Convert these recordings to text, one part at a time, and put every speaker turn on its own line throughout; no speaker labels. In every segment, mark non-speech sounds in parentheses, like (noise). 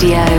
Radio.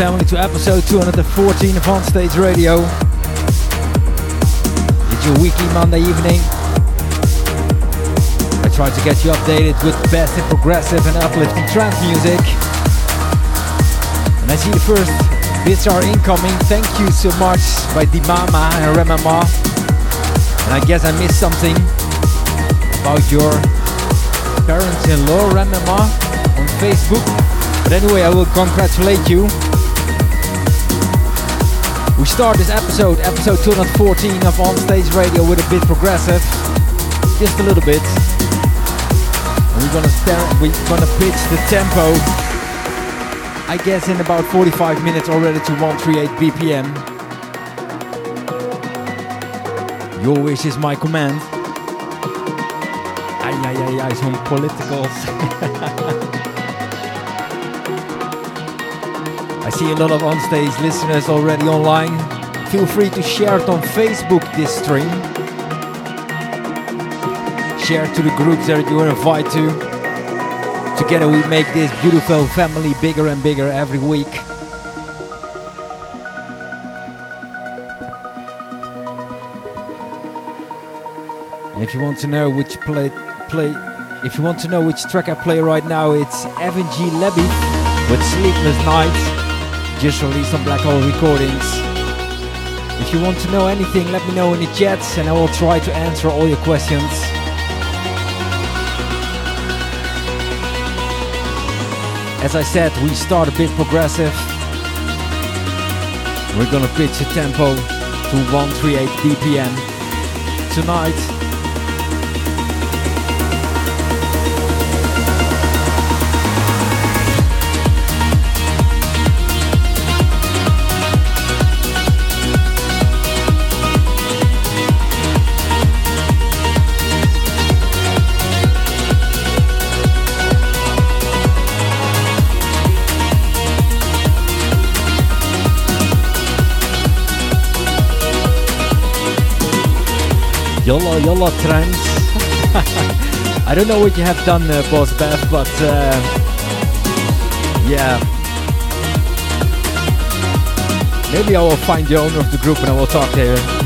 Family to episode 214 of On Stage Radio. It's your weekly Monday evening. I try to get you updated with the best in progressive and uplifting trance music. And I see the first bits are incoming. Thank you so much by Dimama and Remama. And I guess I missed something about your parents-in-law, Remama, on Facebook. But anyway, I will congratulate you. We start this episode, episode 214 of On Stage Radio, with a bit progressive, just a little bit. And we're gonna start, we're gonna pitch the tempo. I guess in about 45 minutes already to 138 BPM. Your wish is my command. Ay, ay, ay, ay, some politicals. (laughs) I see a lot of on-stage listeners already online. Feel free to share it on Facebook this stream. Share to the groups that you are invited to. Together we make this beautiful family bigger and bigger every week. If you want to know which play play if you want to know which track I play right now, it's Evan G. Levy with Sleepless Nights just released on Black Hole Recordings. If you want to know anything, let me know in the chats and I will try to answer all your questions. As I said, we start a bit progressive. We're gonna pitch a tempo to 138 BPM tonight. Yolla Yolla trance. (laughs) I don't know what you have done, uh, Boss Beth, but uh, yeah. Maybe I will find the owner of the group and I will talk to her.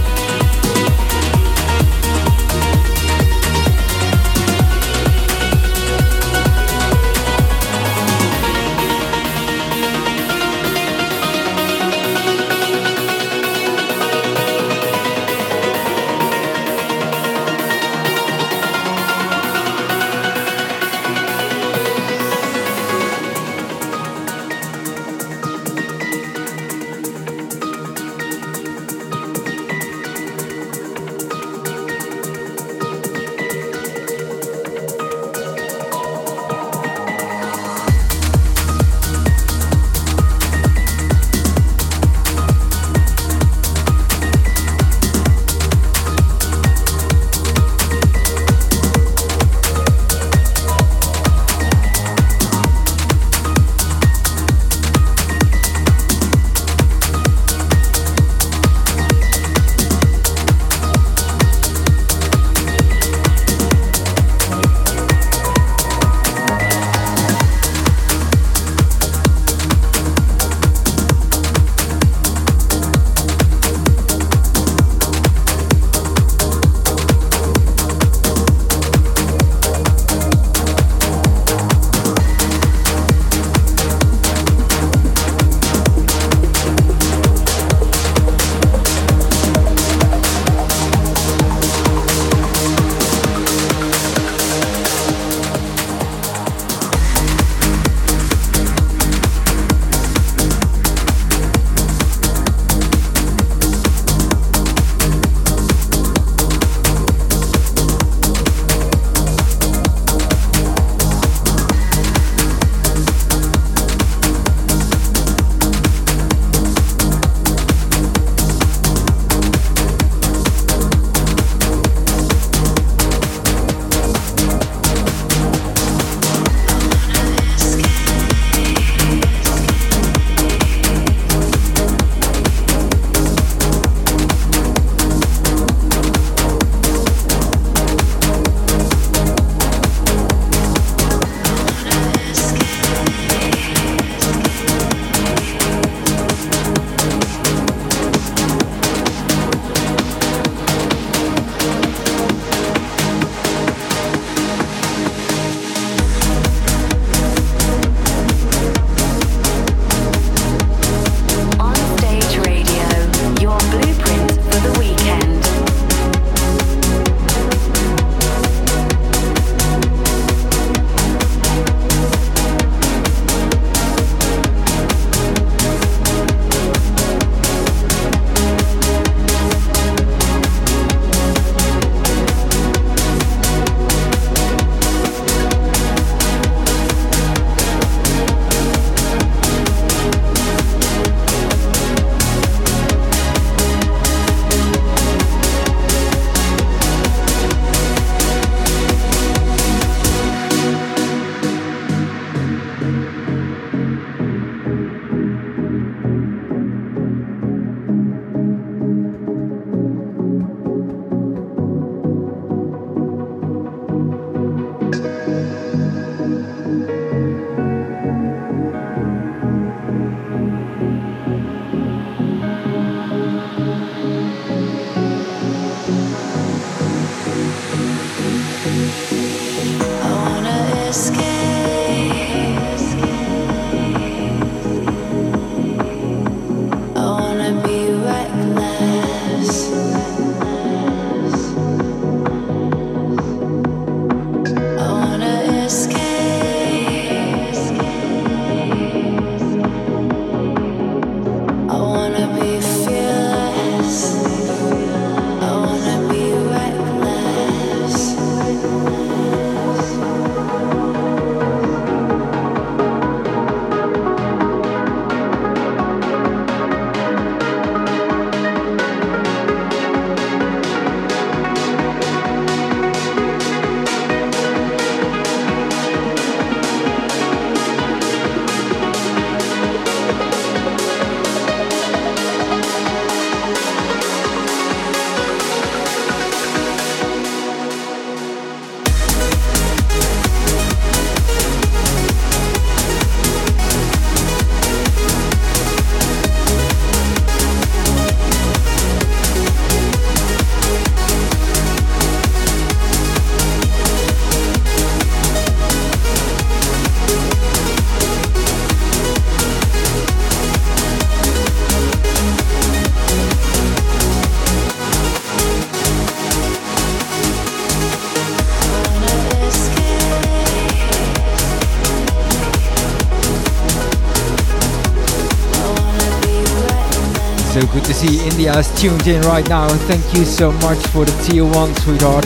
To see India is tuned in right now. Thank you so much for the tier one, sweetheart.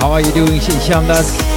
How are you doing, Shandas?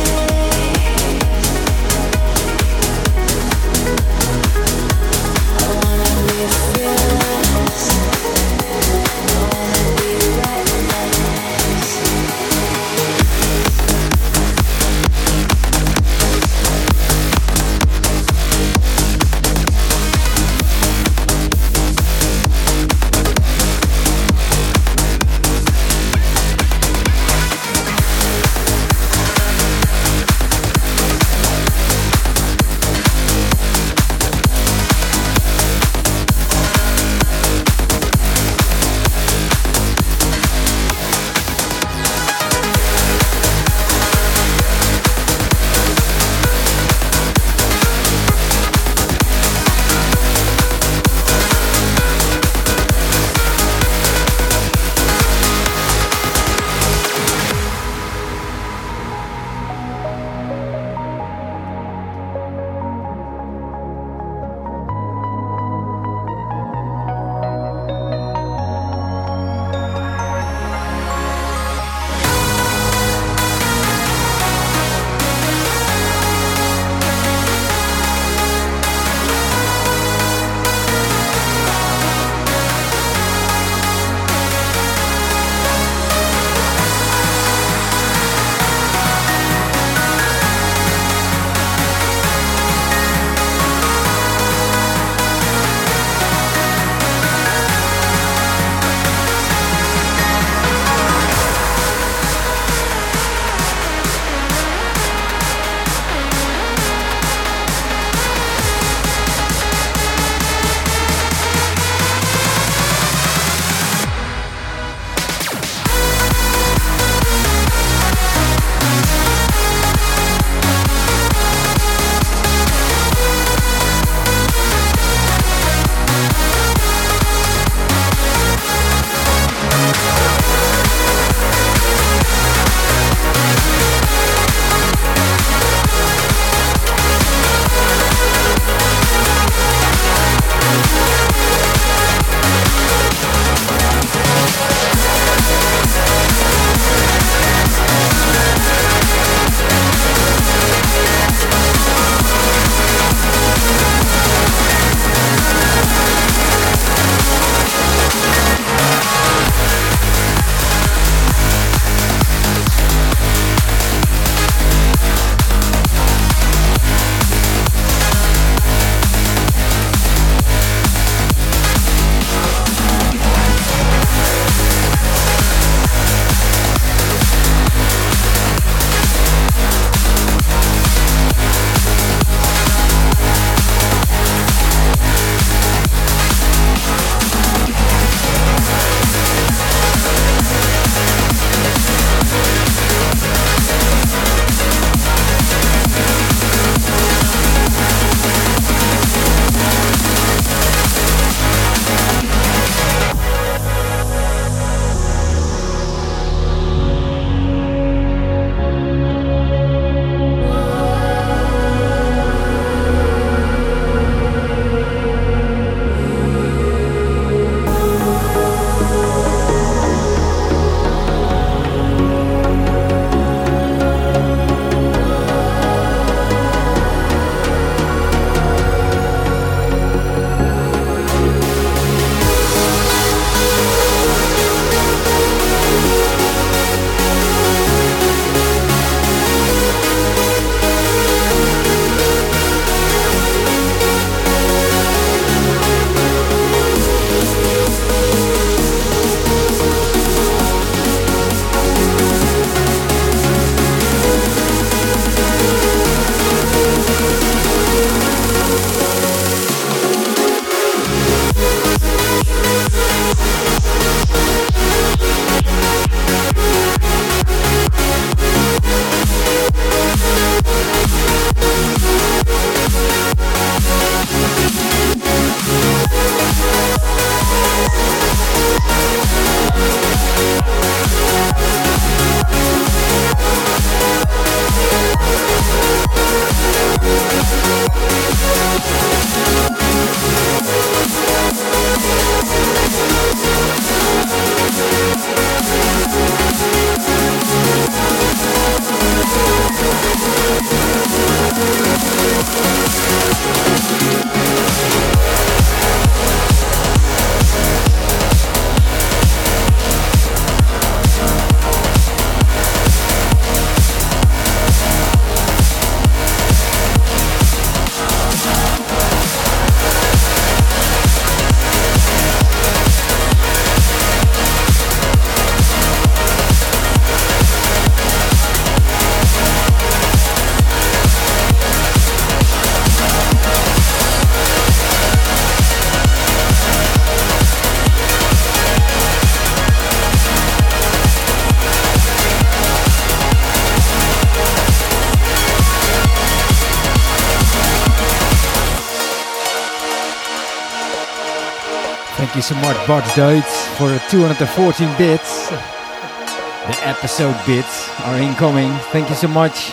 Bart Duits, for 214 bits. The episode bits are incoming. Thank you so much.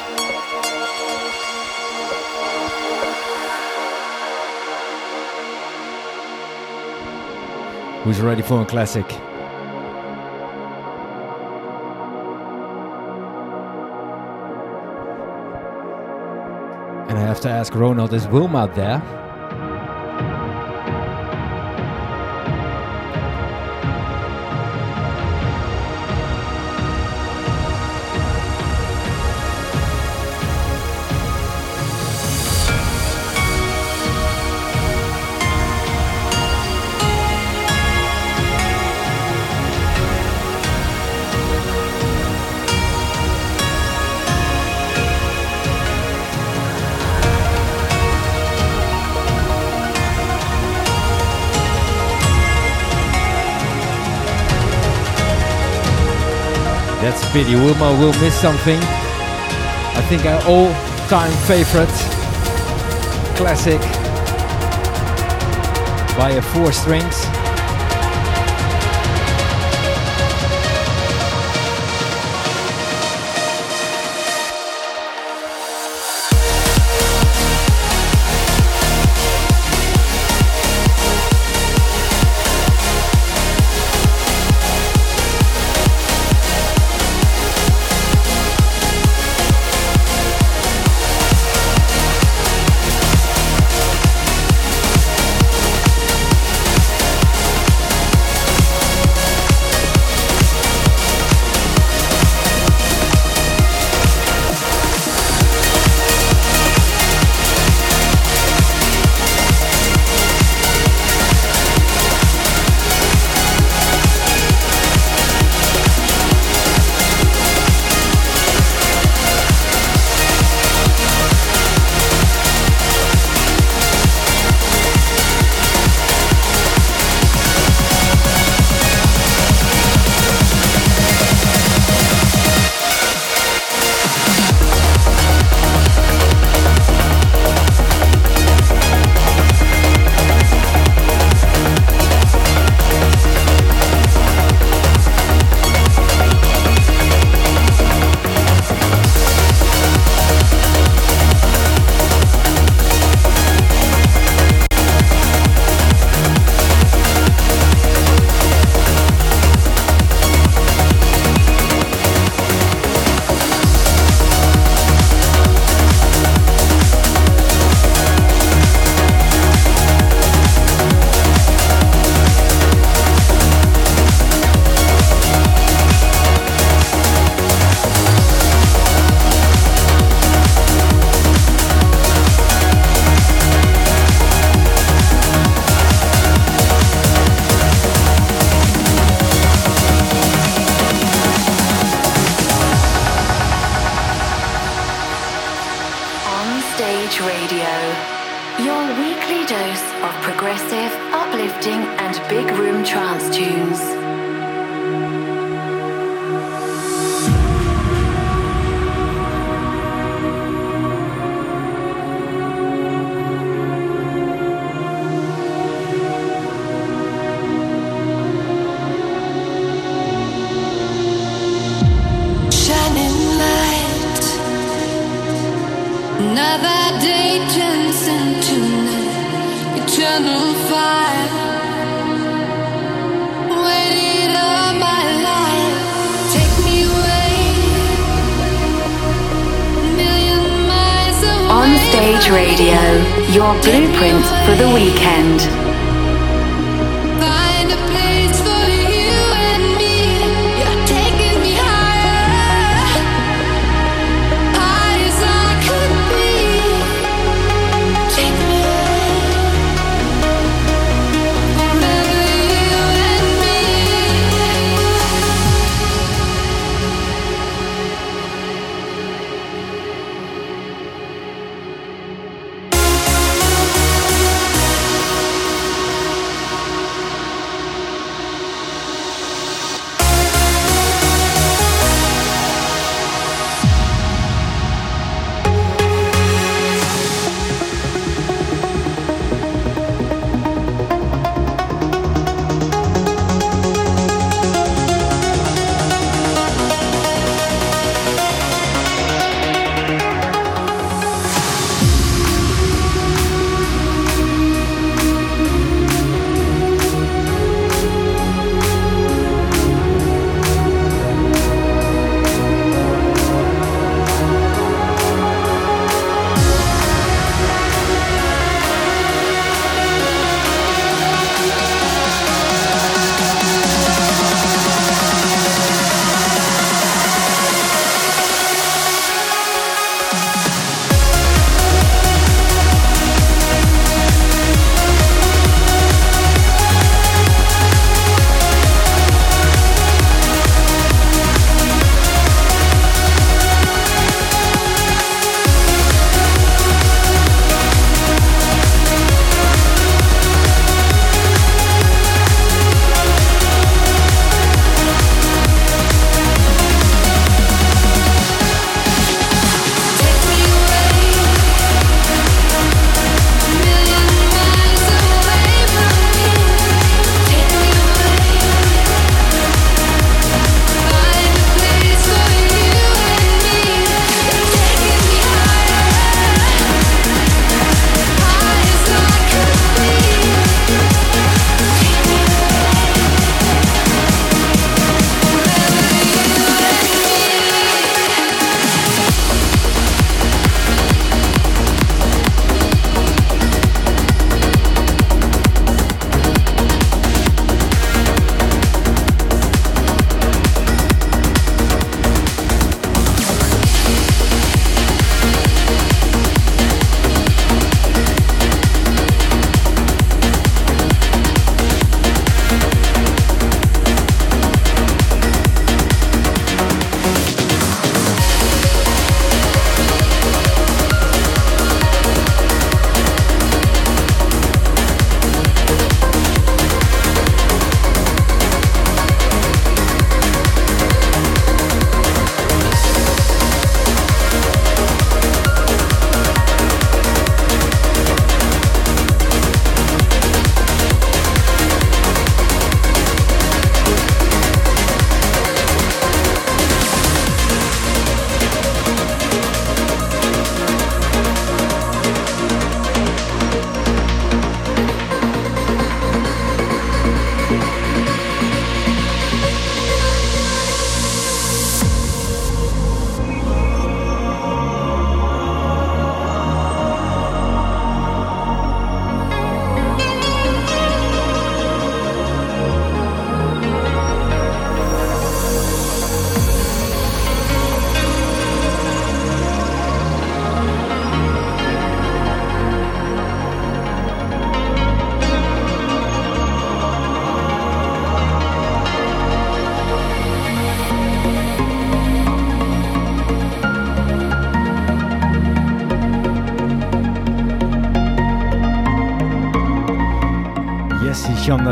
Who's ready for a classic? And I have to ask Ronald, is Wilma there? Pity. Wilma will miss something. I think our all-time favorite classic by a four strings.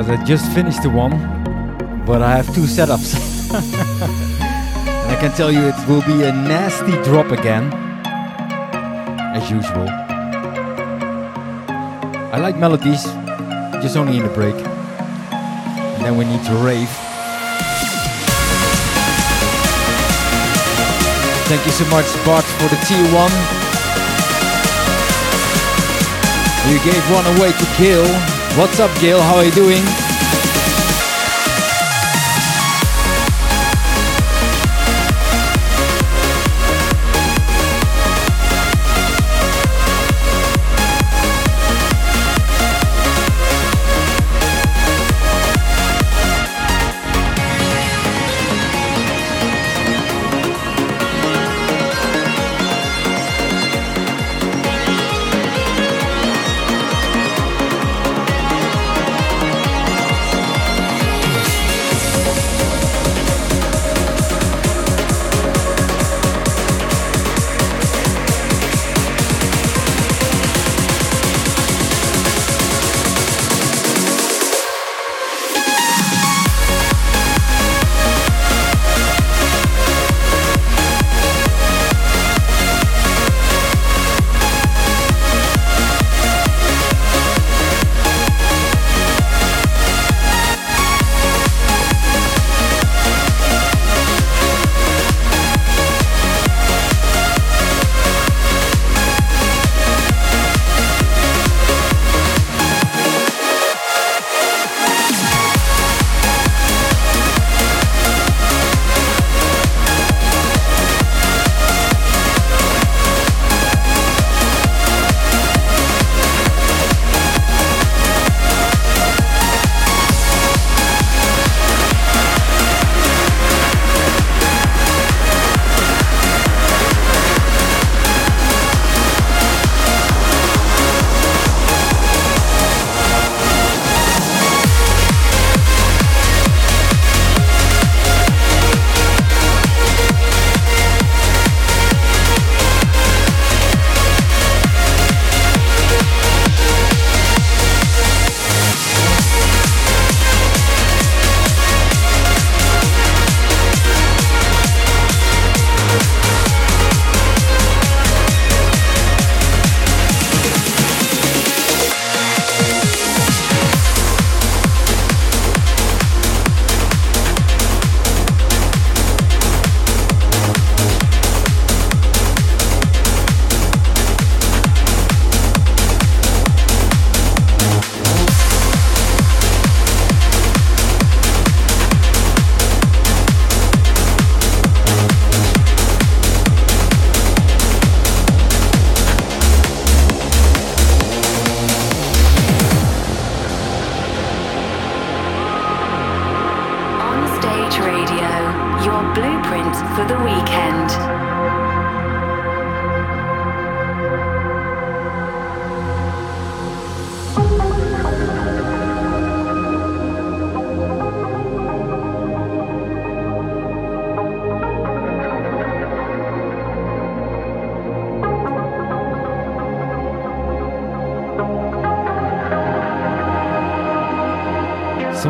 That I just finished the one, but I have two setups. and (laughs) I can tell you it will be a nasty drop again, as usual. I like melodies, just only in the break. And then we need to rave. Thank you so much, Bart, for the T1. You gave one away to Gail. What's up, Gail? How are you doing?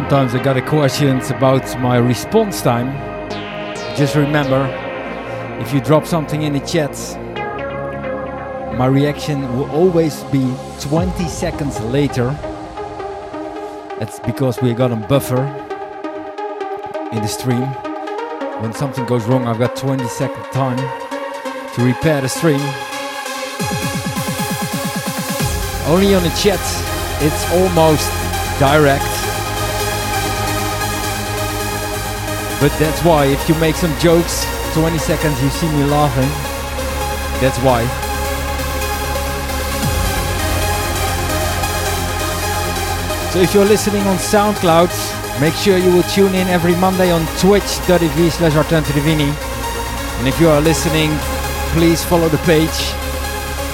Sometimes I got a questions about my response time. Just remember, if you drop something in the chat, my reaction will always be 20 seconds later. That's because we got a buffer in the stream. When something goes wrong, I've got 20 second time to repair the stream. Only on the chat, it's almost direct. But that's why if you make some jokes, 20 seconds you see me laughing. That's why. So if you're listening on SoundCloud, make sure you will tune in every Monday on twitch.tv slash artentodivini. And if you are listening, please follow the page.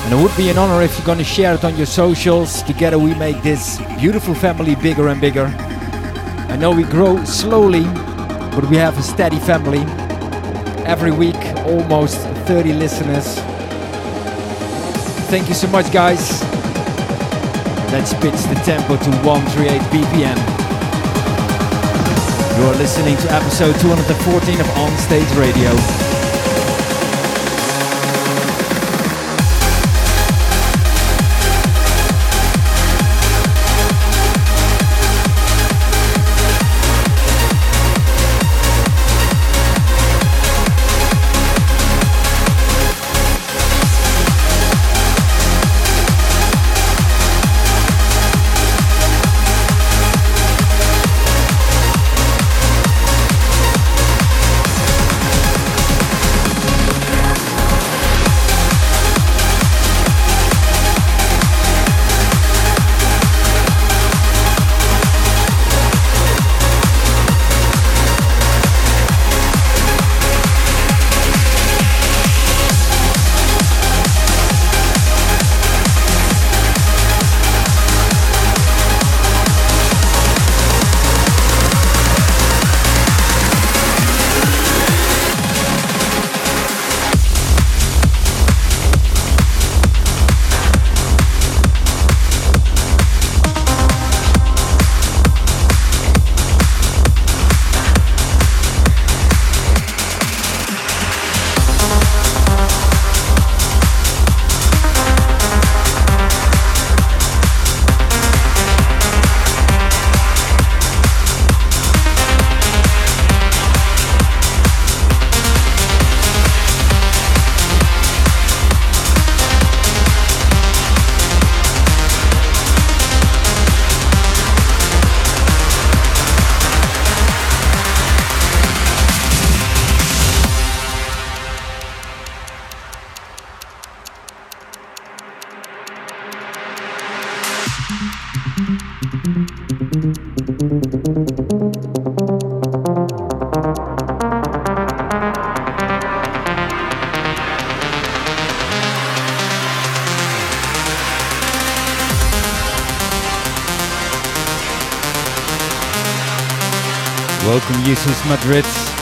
And it would be an honor if you're going to share it on your socials. Together we make this beautiful family bigger and bigger. I know we grow slowly, but we have a steady family. Every week, almost 30 listeners. Thank you so much, guys. Let's pitch the tempo to 138 BPM. You're listening to episode 214 of On Stage Radio. Welcome Jesus Madrid.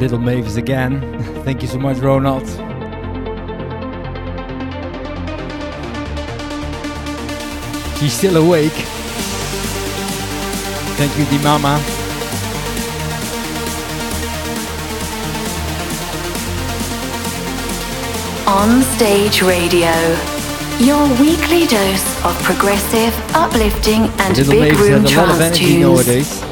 Little Mavis again. (laughs) Thank you so much, Ronald. She's still awake. Thank you, Di Mama.
On Stage Radio, your weekly dose of progressive, uplifting, and
Little
big
Mavis
room
has a lot of
trance tunes.
nowadays.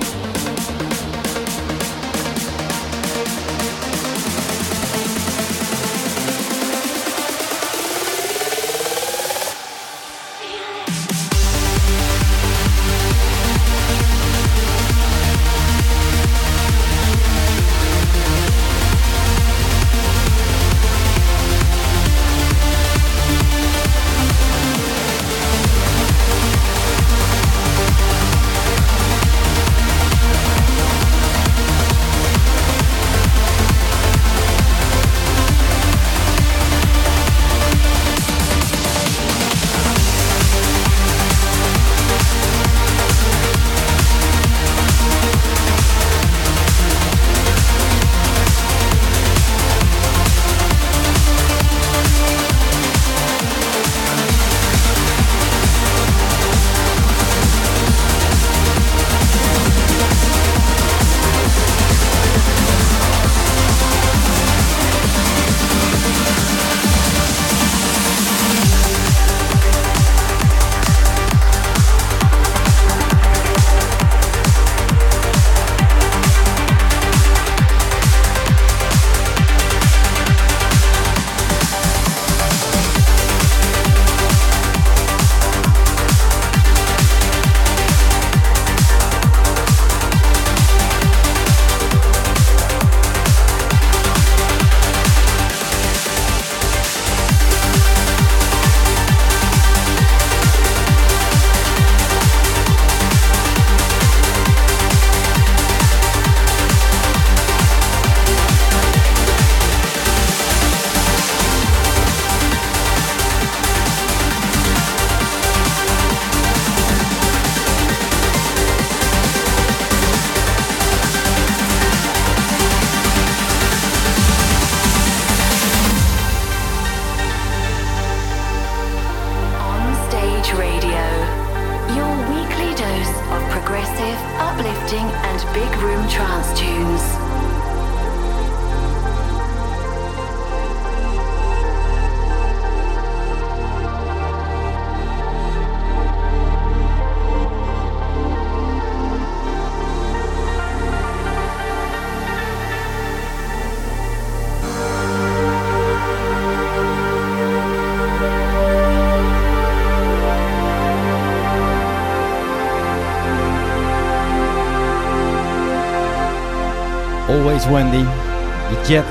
Wendy. The chat.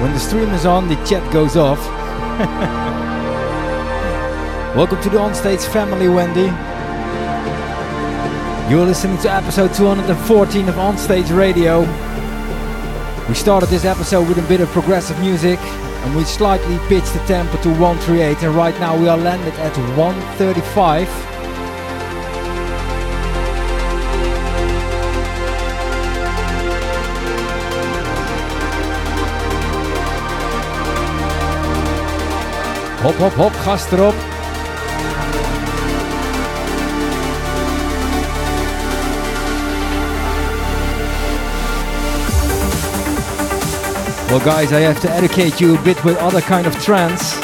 When the stream is on, the chat goes off. (laughs) Welcome to the Onstage family, Wendy. You're listening to episode 214 of Onstage Radio. We started this episode with a bit of progressive music and we slightly pitched the tempo to 138 and right now we are landed at 135. Hop, hop, hop, gas erop. Well guys, I have to educate you a bit with other kind of trance.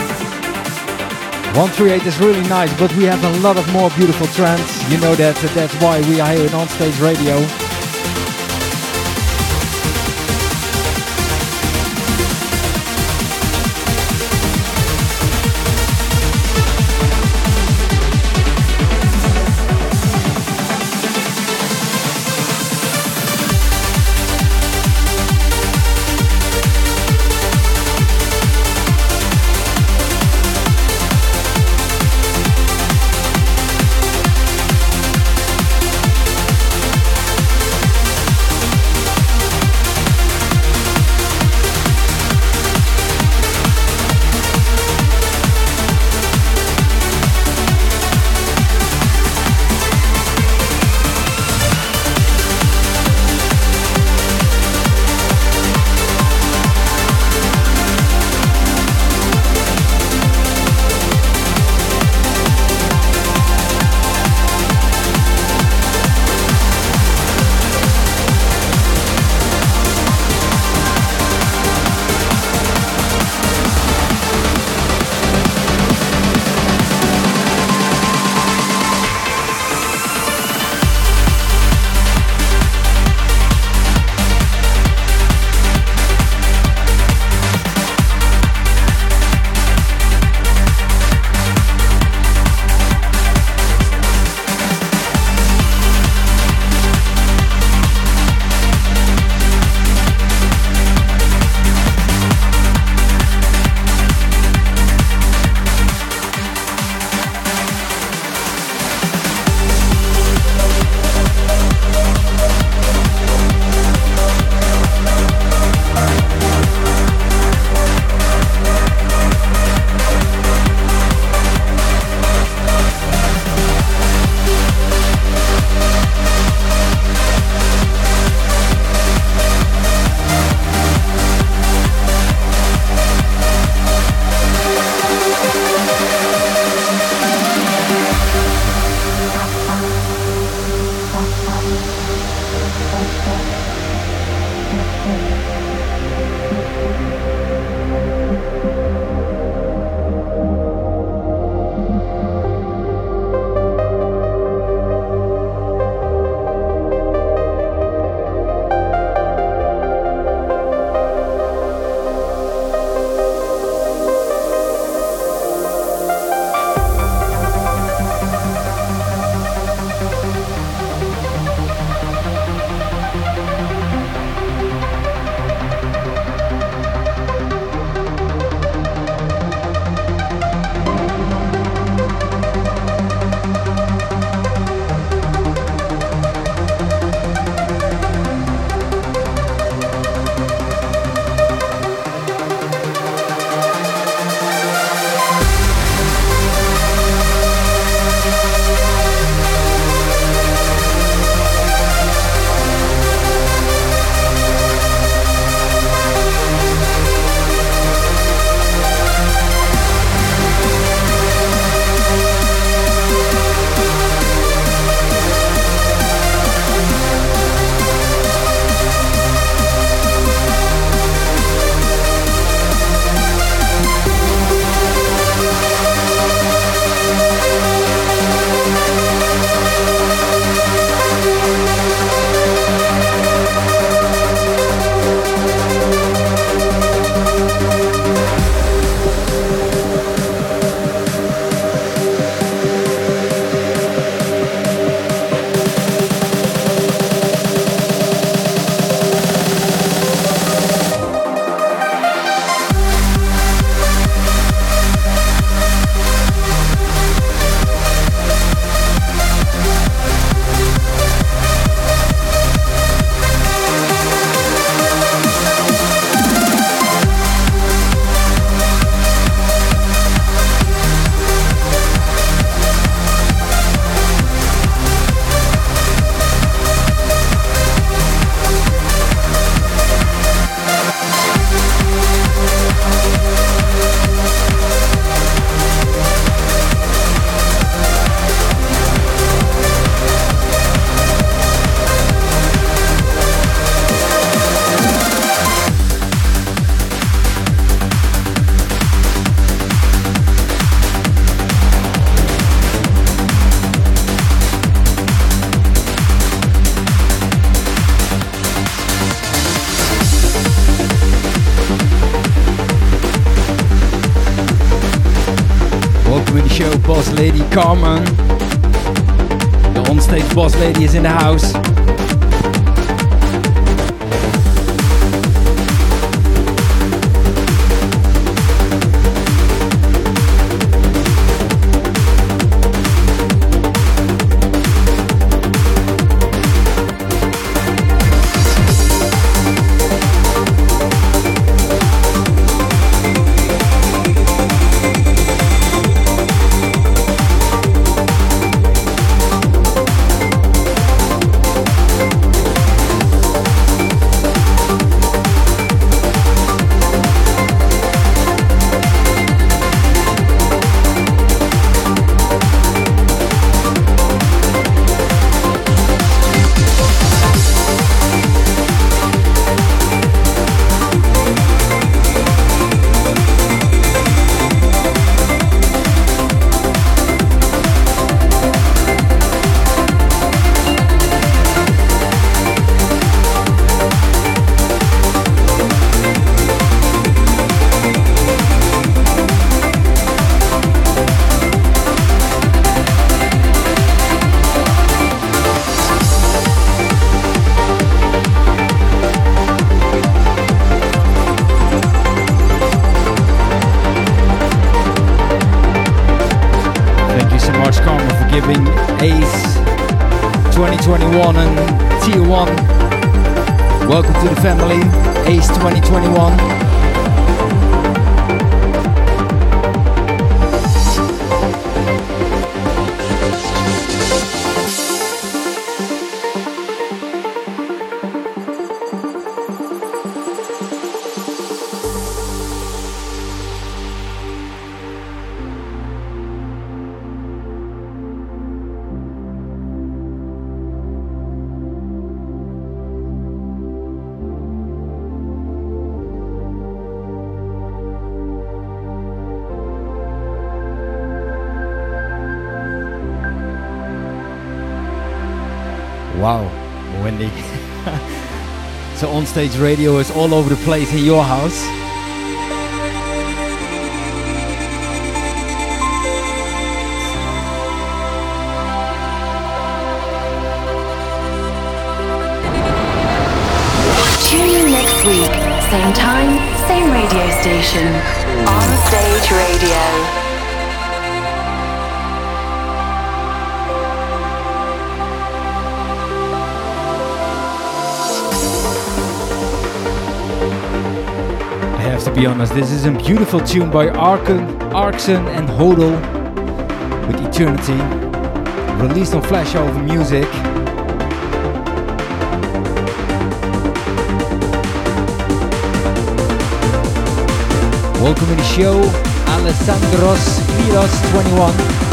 138 is really nice, but we have a lot of more beautiful trance. You know that, that's why we are here in Onstage Radio. Carmen. Stage Radio is all over the place in your house. This is a beautiful tune by Arken, Arkson and Hodel with Eternity, released on Flashover Music. Welcome to the show, Alessandros Miros 21.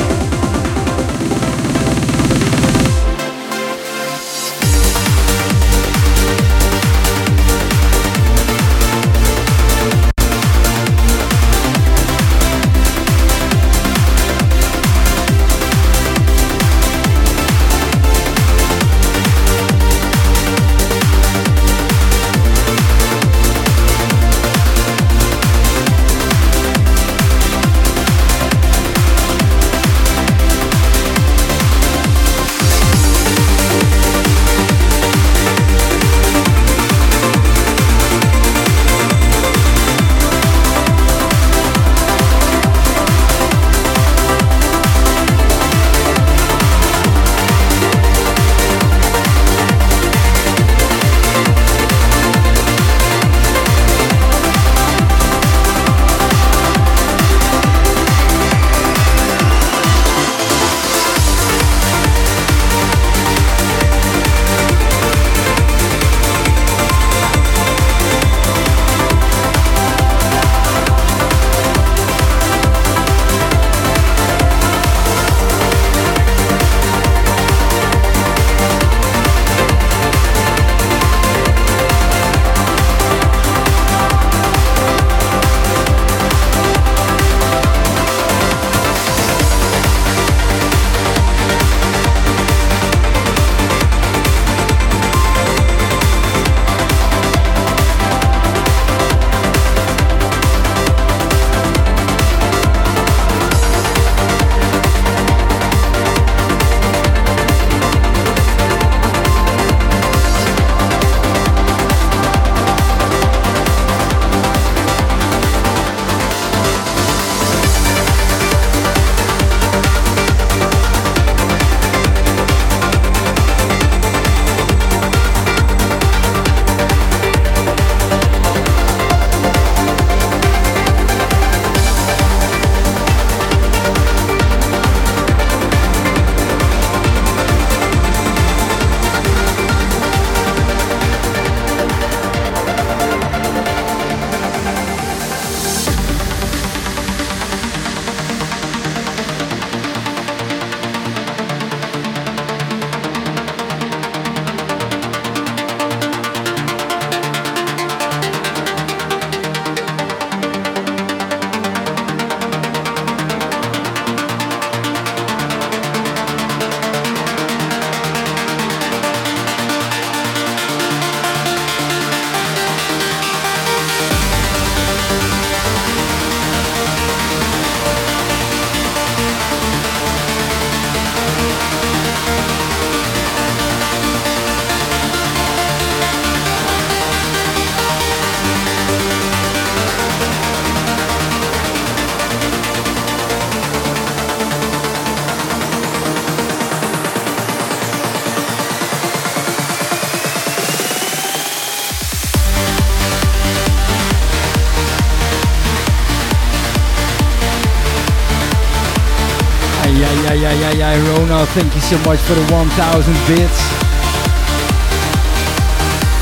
Thank you so much for the 1000 bits.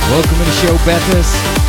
Welcome to the show, Bettis.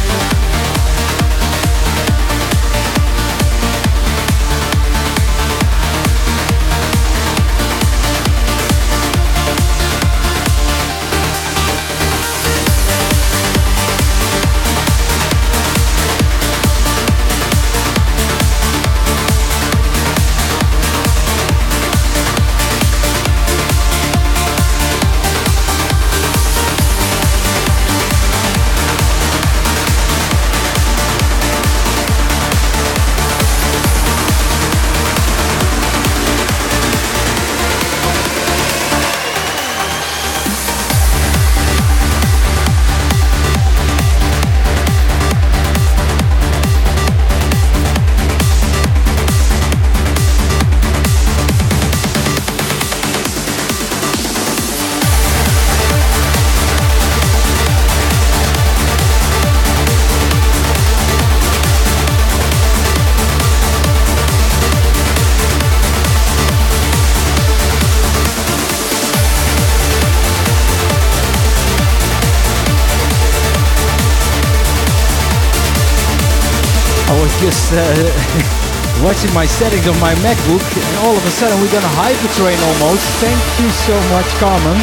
Uh, (laughs) watching my settings on my MacBook, and all of a sudden we're gonna hypertrain almost. Thank you so much, Carmen.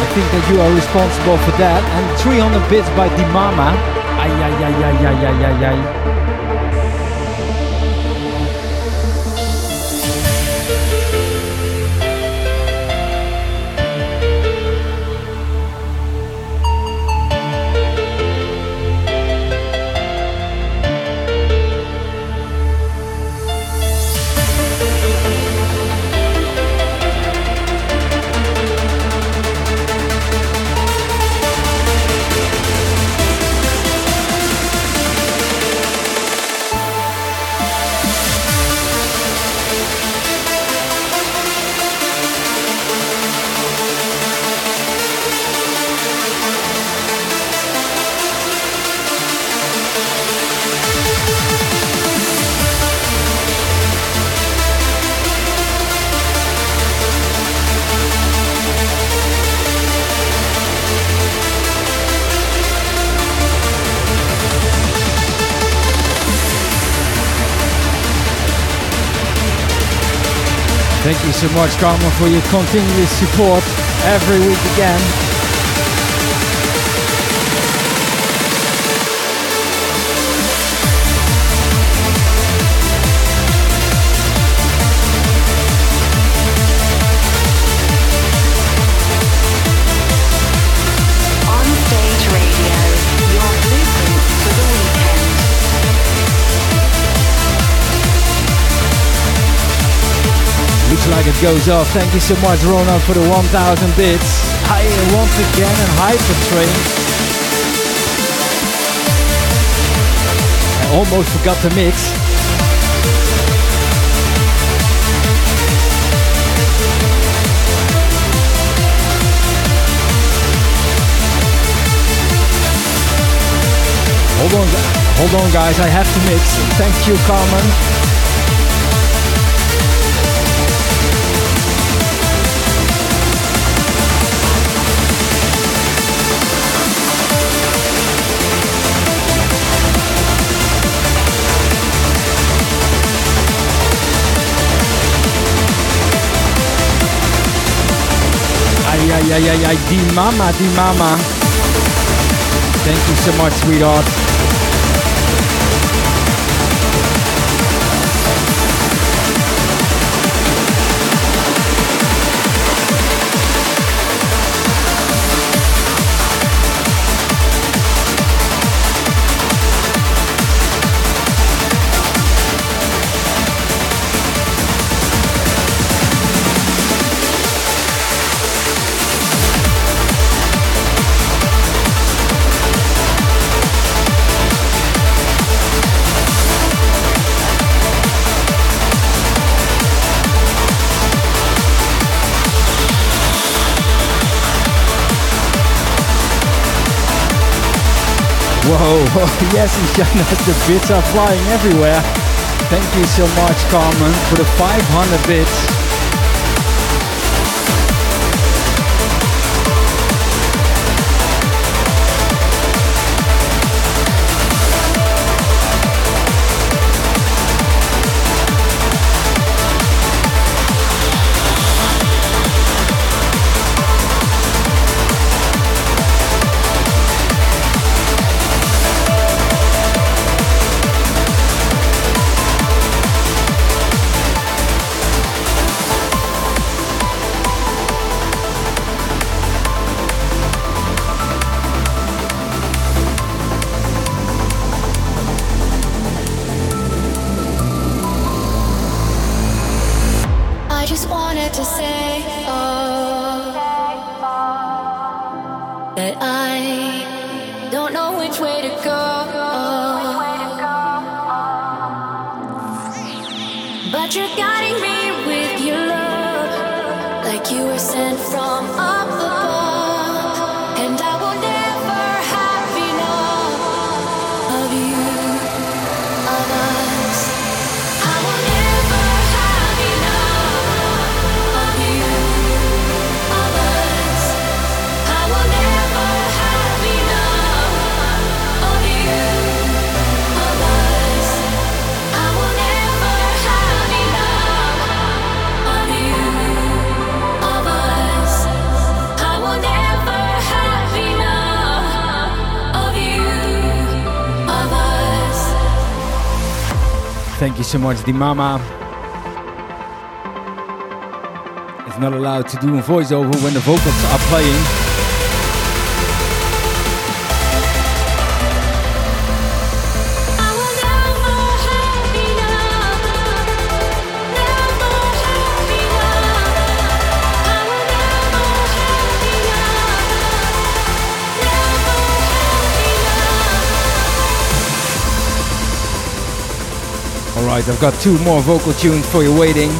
I think that you are responsible for that. And 300 bits by Dimama. Ay, ay, ay, ay, ay, ay, ay, ay. Thank you so much, Carmen, for your continuous support every week again. It goes off. Thank you so much, Ronald, for the 1000 bits. Hi once again and hi, Hypertrain. I almost forgot the mix. Hold on, hold on, guys. I have to mix. Thank you, Carmen. Ay, ay, ay, ay, di mama, di mama. Thank you so much, sweetheart. Whoa, oh, (laughs) yes, Ishana, (laughs) the bits are flying everywhere.
Thank you so much, Carmen, for the 500 bits. So much, the mama. Is not allowed to do a voiceover when the vocals are playing. Alright, I've got two more vocal tunes for you waiting.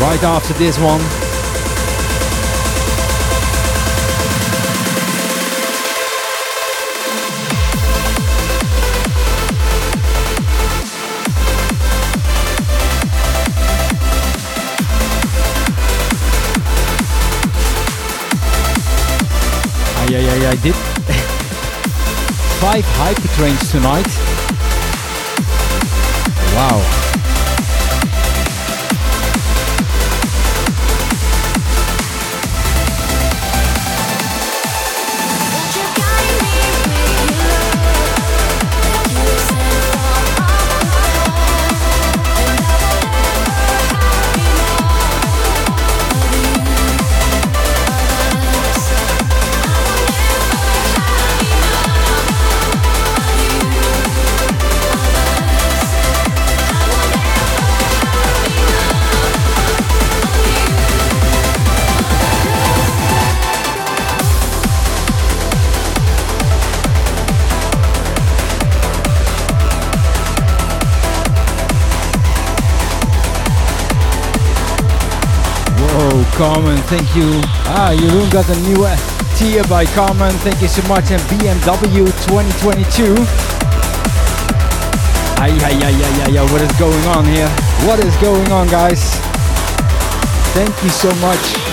Right after this one. Yeah, yeah, yeah, I did (laughs) five hyper trains tonight. Wow. Carmen, thank you. Ah, Jeroen got a new uh, tier by Carmen. Thank you so much. And BMW 2022. Ay, ay, ay, ay, ay, ay, what is going on here? What is going on, guys? Thank you so much.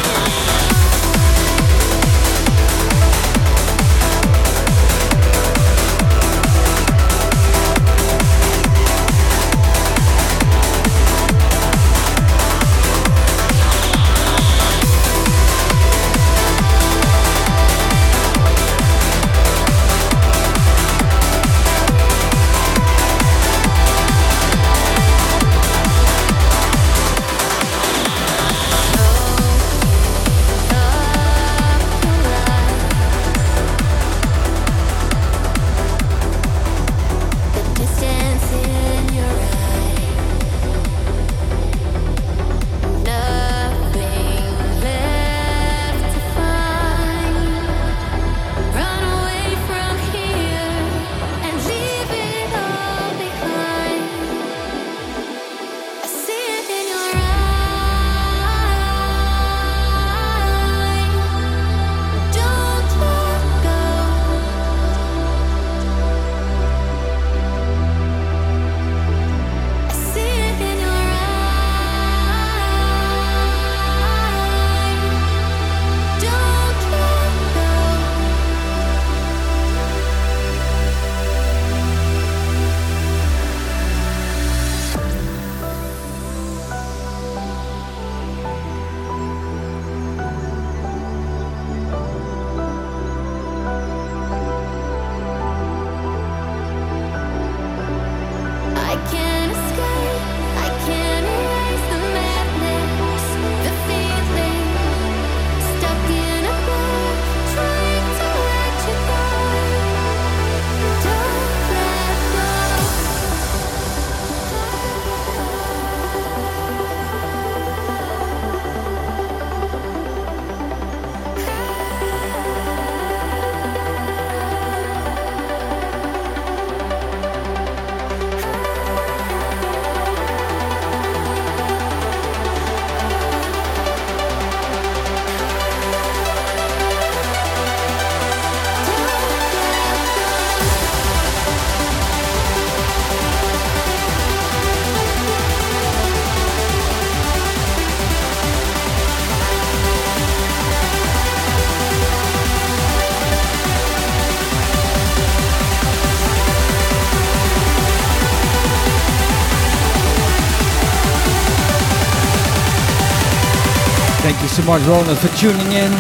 Much, Ronald, for tuning in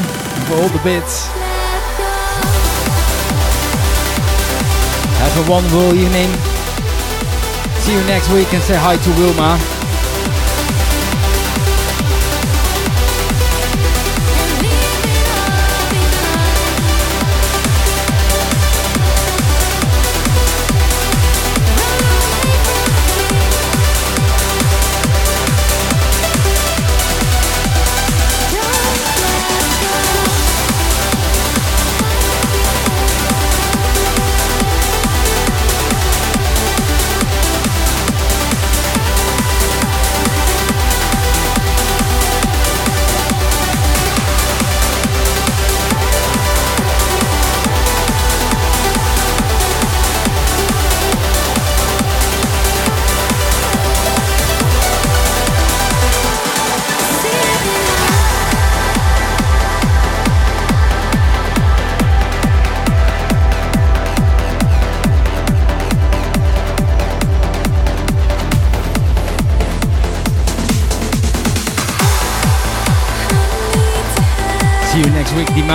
for all the bits. Have a wonderful evening. See you next week and say hi to Wilma.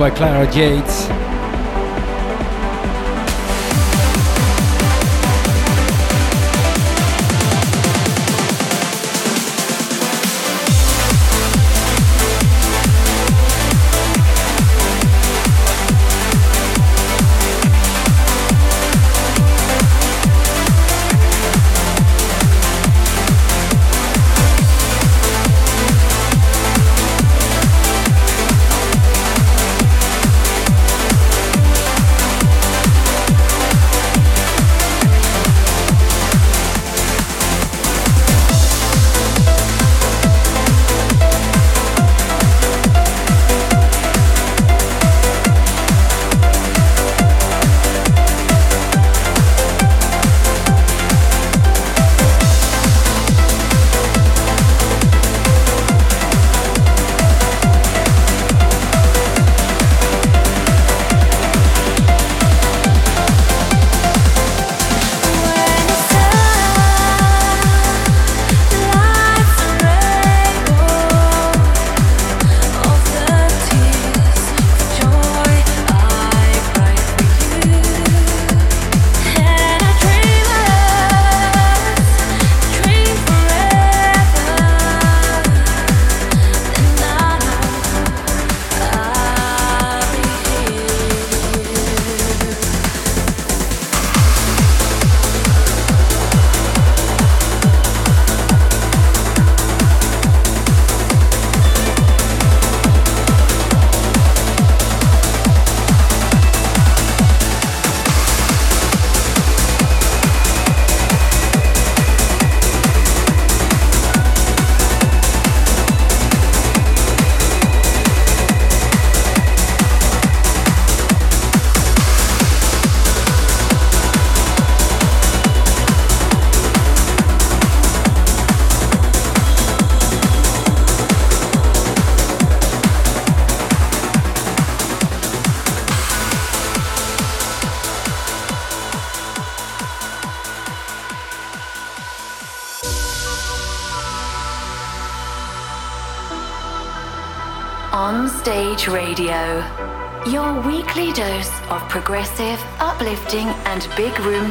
By Clara Jades.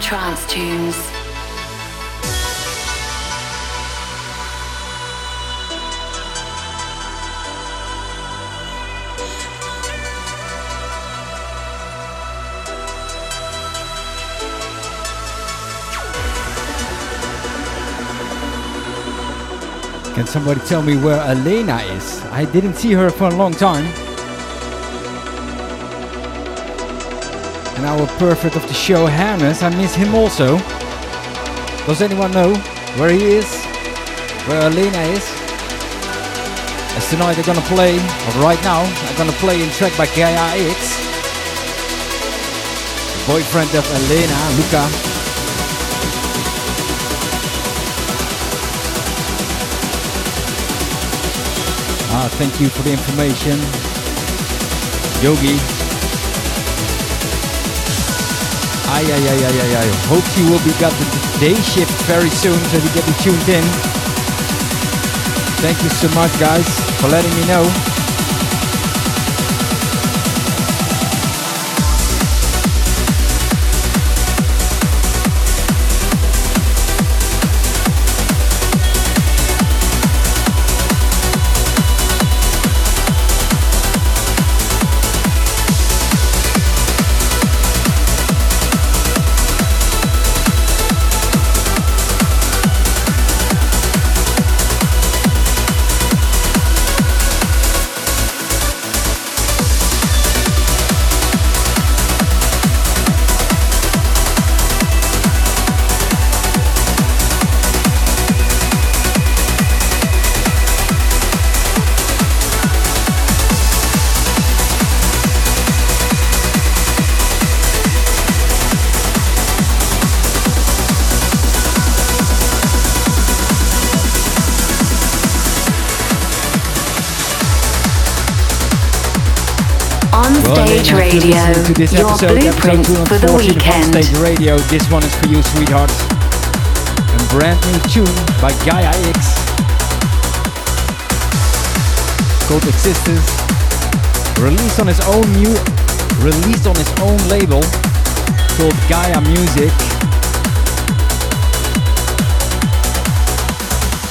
Trance tunes.
Can somebody tell me where Elena is? I didn't see her for a long time. And our perfect of the show, Hannes, I miss him also. Does anyone know where he is? Where Elena is? As tonight they're gonna play, or right now, I'm gonna play in track by Gaia X. Boyfriend of Elena, Luca. Ah, thank you for the information. Yogi. Ay, ay, ay, ay, ay, ay. Hope you will be got the day shift very soon so you get me tuned in. Thank you so much, guys, for letting me know. This
your
episode, episode
for the
240 of
weekend.
Stage Radio. This one is for you, sweetheart. A brand new tune by Gaia X called Existence. Released on his own new, released on his own label called Gaia Music.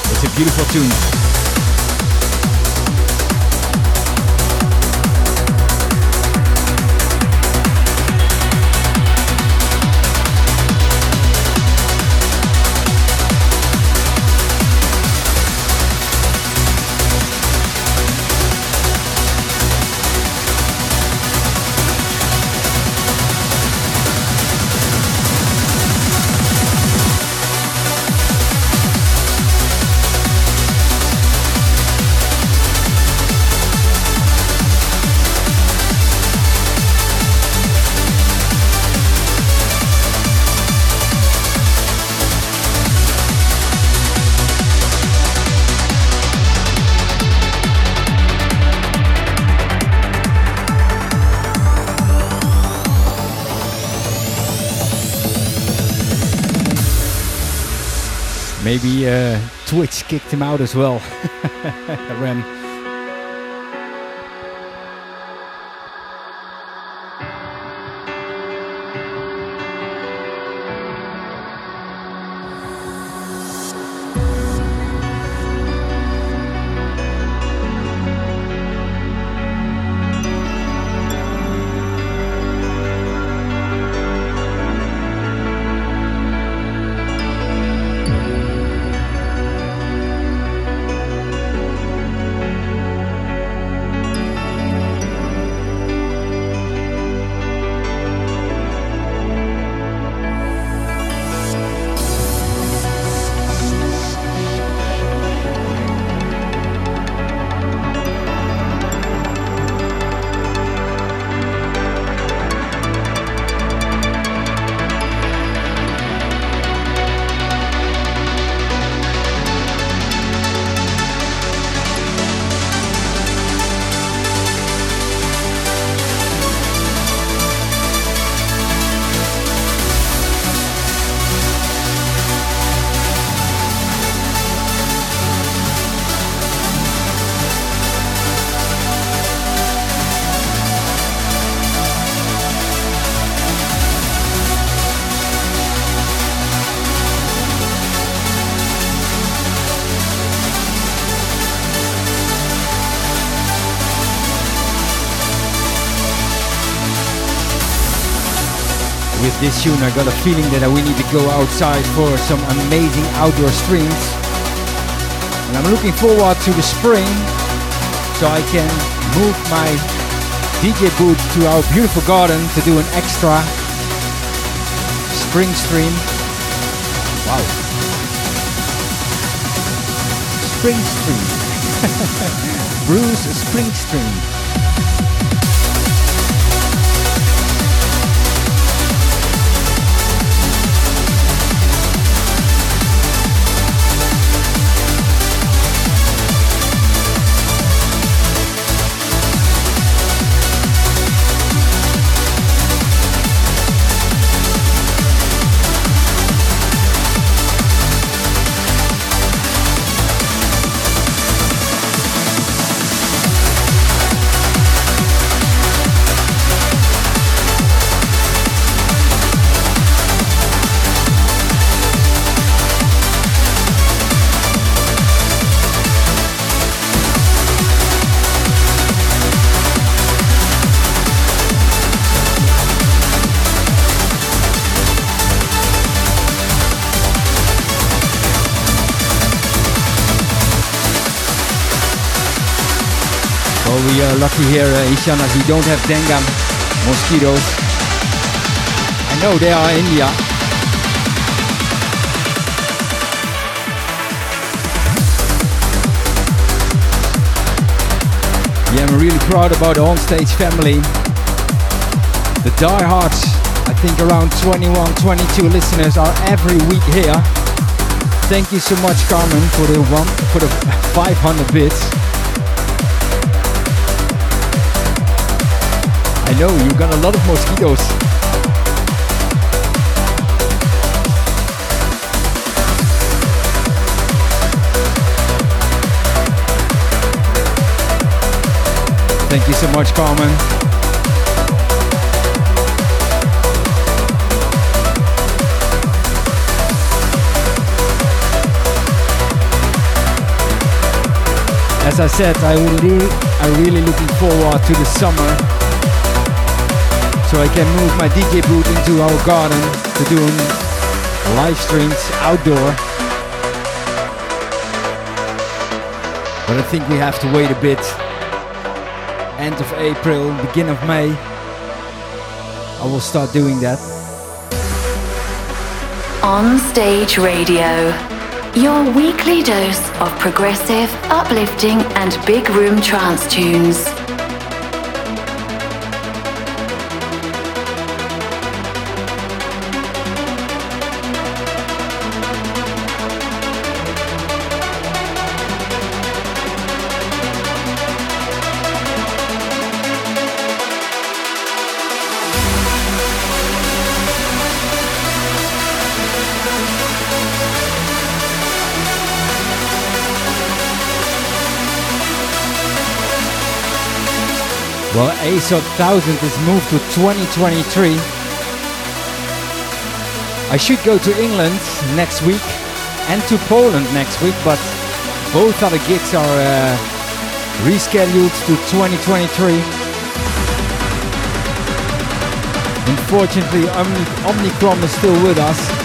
It's a beautiful tune. Maybe uh, Twitch kicked him out as well. (laughs) Ren. Tune, I got a feeling that we need to go outside for some amazing outdoor streams. And I'm looking forward to the spring so I can move my DJ booth to our beautiful garden to do an extra spring stream. Wow. Spring stream. (laughs) Bruce Springsteen. Are lucky here, uh, Ishan, as we don't have dengue mosquitoes. I know they are India. Yeah, I'm really proud about the on-stage family. The diehards, I think around 21, 22 listeners are every week here. Thank you so much, Carmen, for the one for the 500 bits. I know, you got a lot of mosquitoes. Thank you so much, Carmen. As I said, I really, I'm really looking forward to the summer so I can move my DJ booth into our garden to do um, live streams outdoor. But I think we have to wait a bit. End of April, beginning of May, I will start doing that.
On Stage Radio, your weekly dose of progressive, uplifting, and big room trance tunes.
ASOT 1000 is moved to 2023. I should go to England next week and to Poland next week, but both other gigs are uh, rescheduled to 2023. Unfortunately, Omnicron is still with us,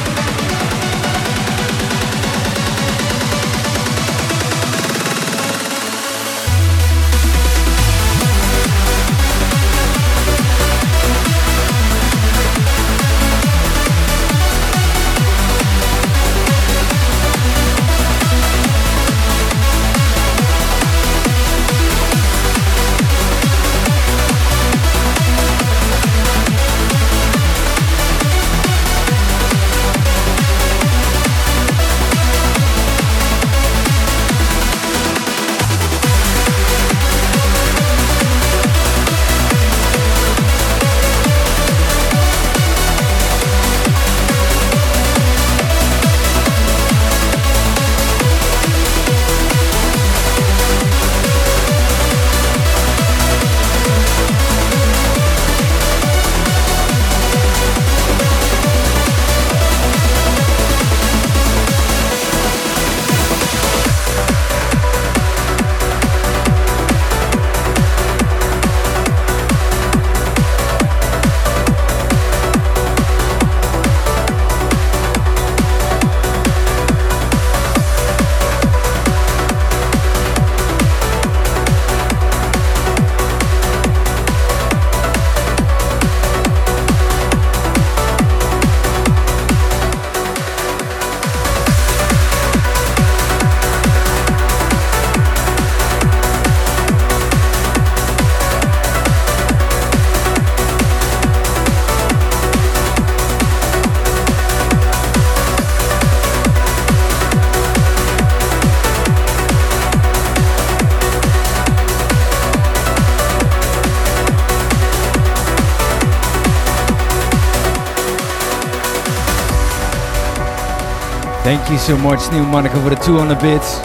you so much, Neil Monica, for the 200 bits.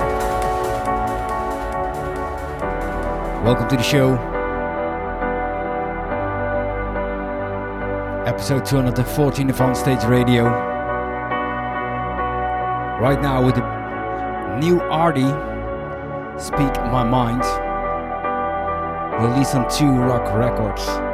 Welcome to the show. Episode 214 of On Stage Radio. Right now with the new Artie, Speak My Mind, released on Two Rock Records.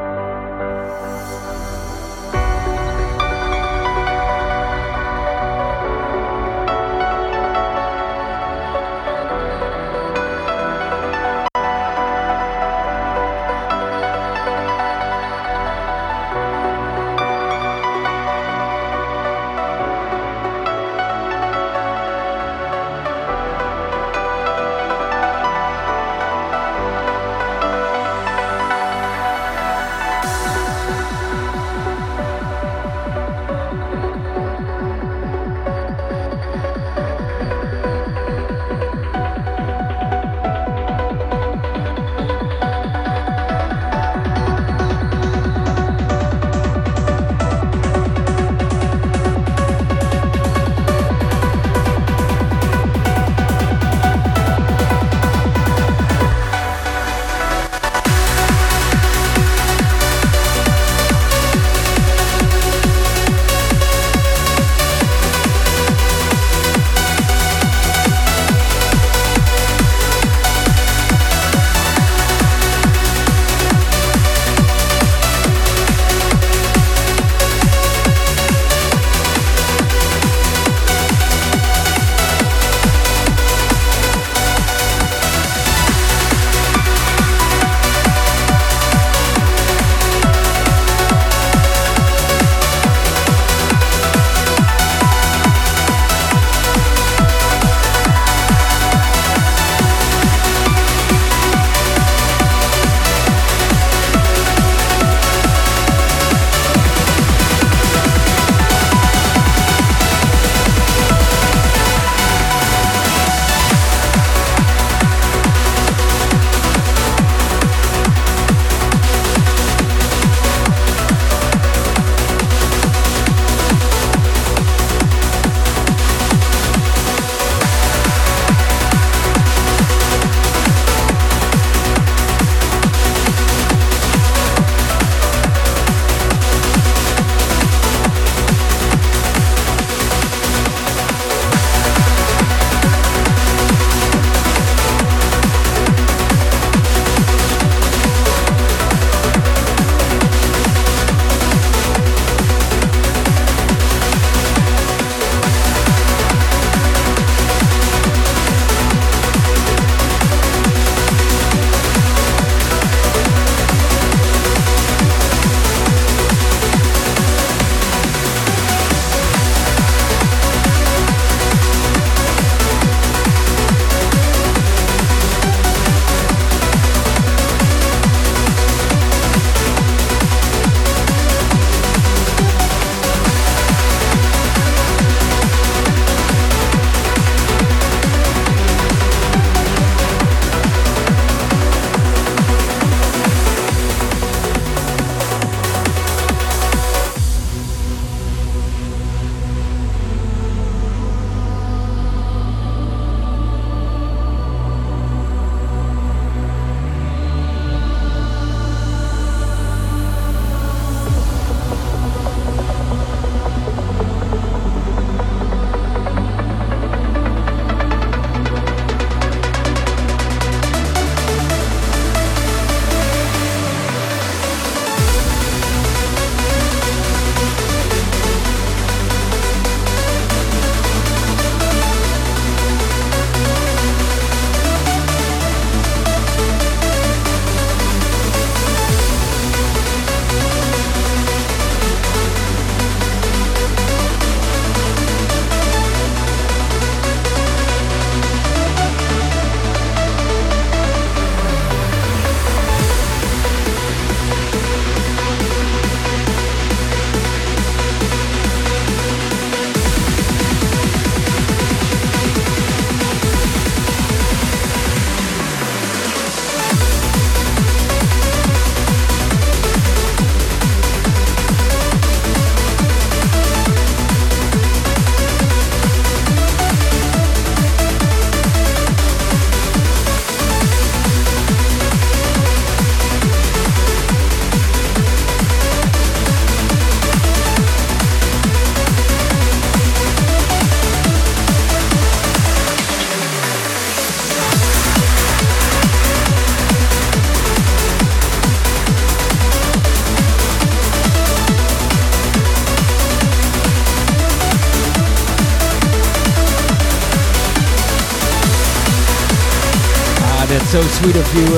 Sweet of you,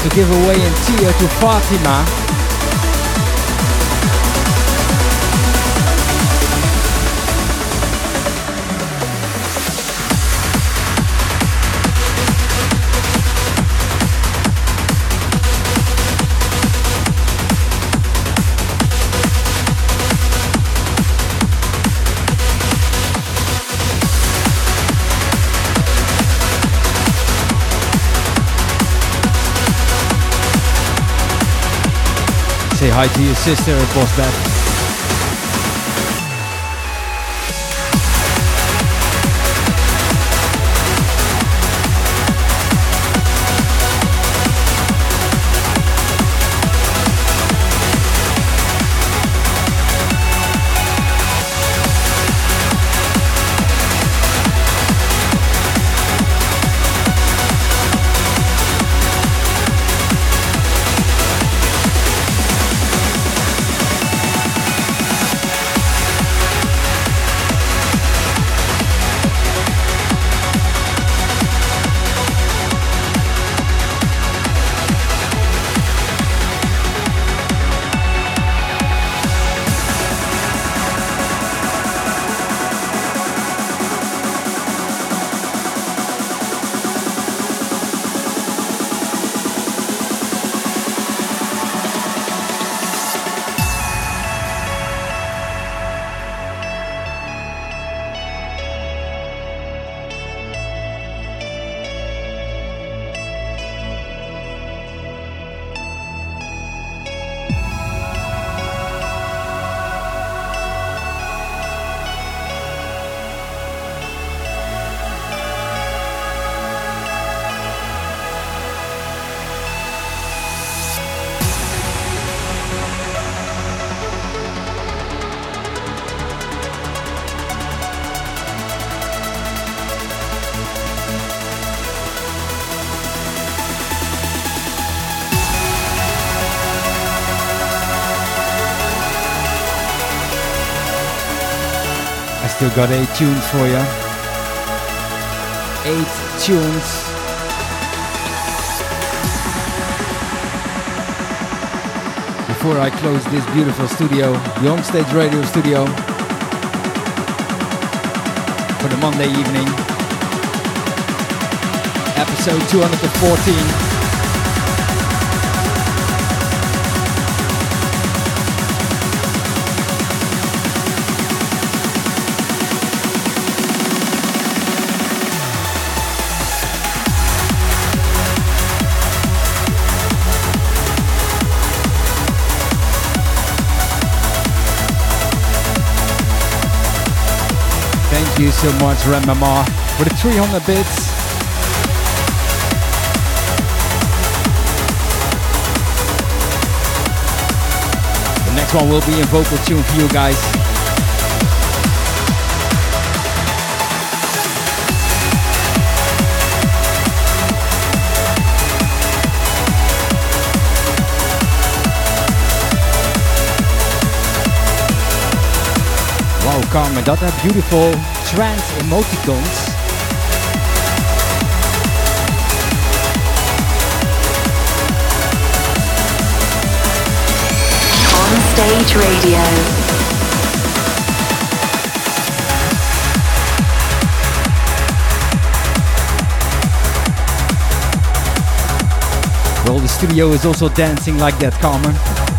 to give away in tear to Fatima. Say hi to your sister at Boss Bat. Still got eight tunes for you. Eight tunes. Before I close this beautiful studio, the onstage radio studio, for the Monday evening, episode 214. You so much, Remama, for the 300 bits. The next one will be a vocal tune for you guys. Carmen, dat are beautiful Trance emoticons.
On stage radio.
Well, the studio is also dancing like that, Carmen.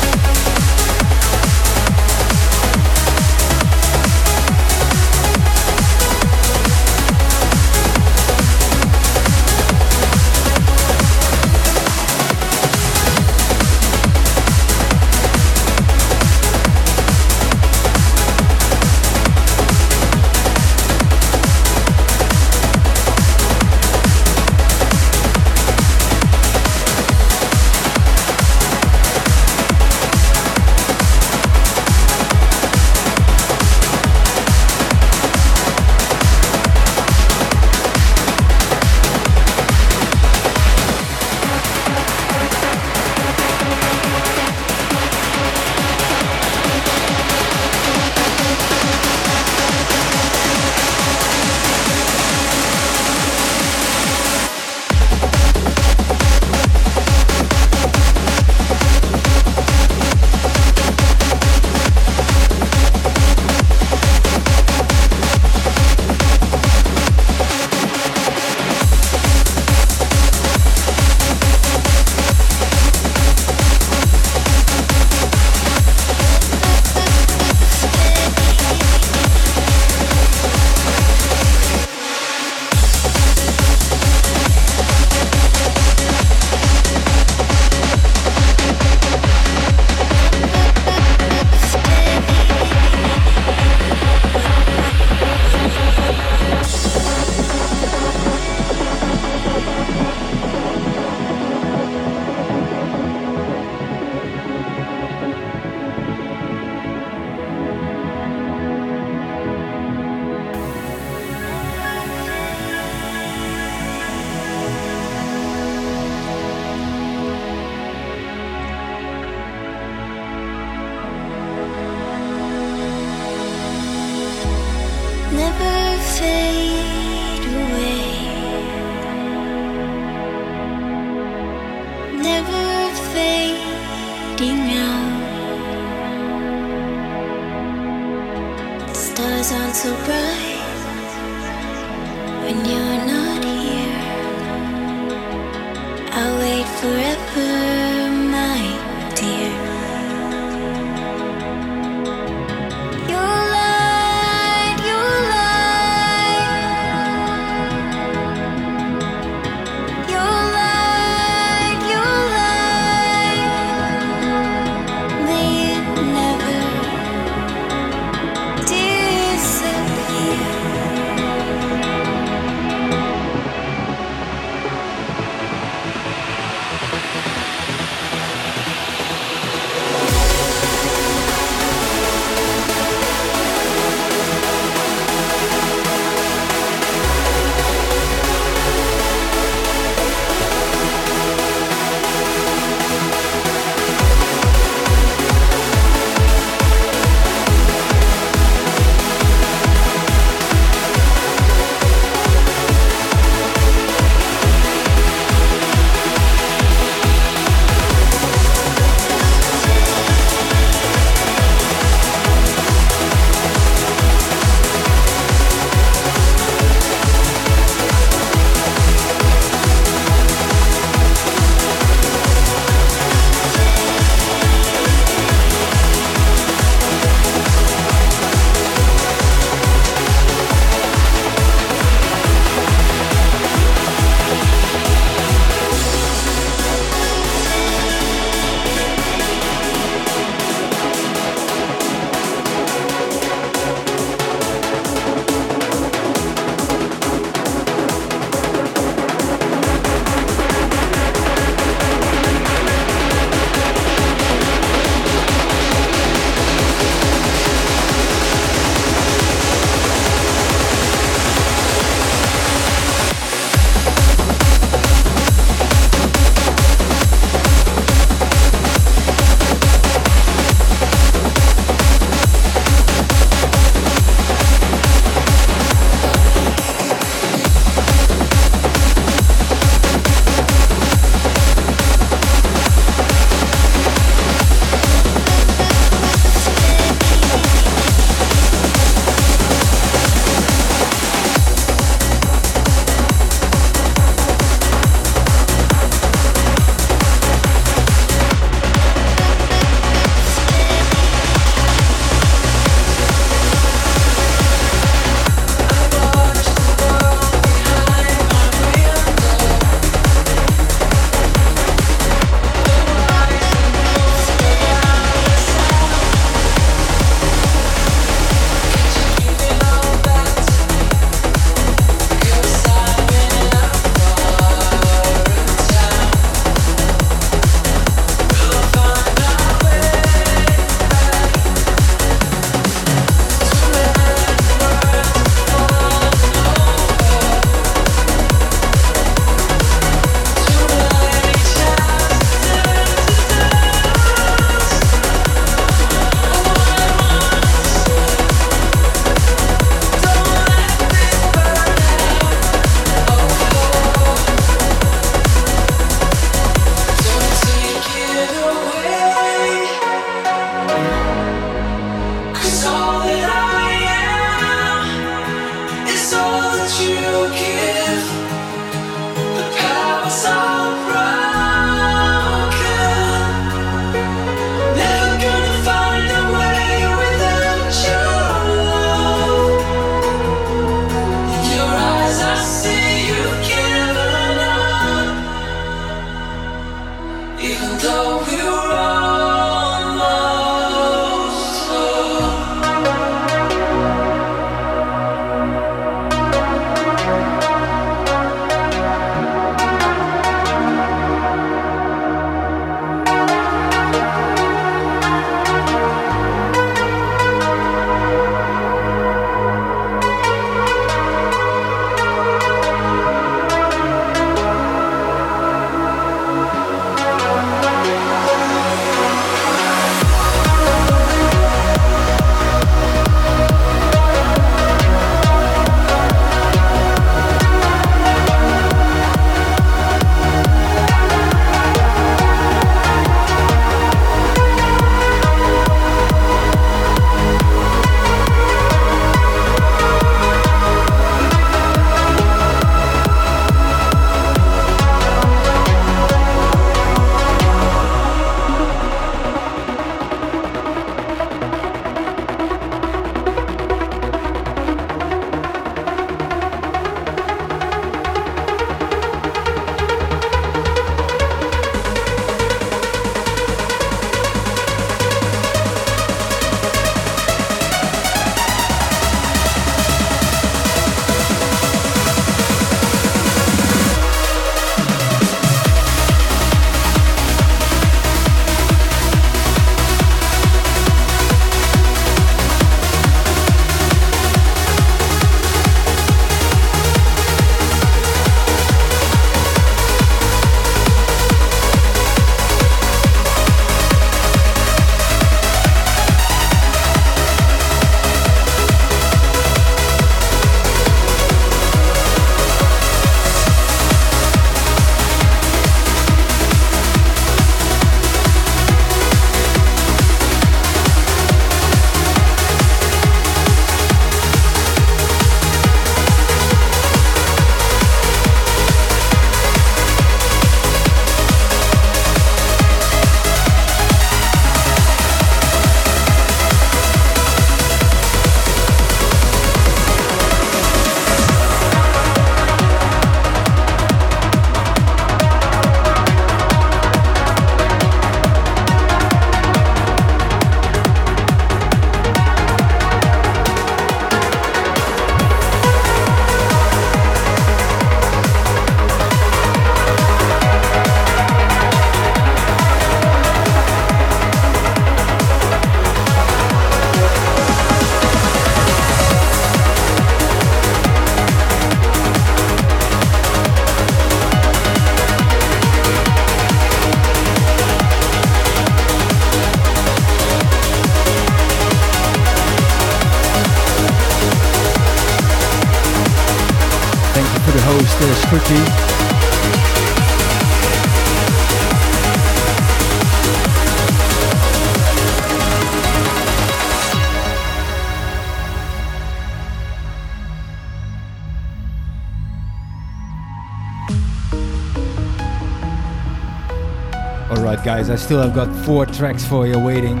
Guys, I still have got four tracks for you waiting.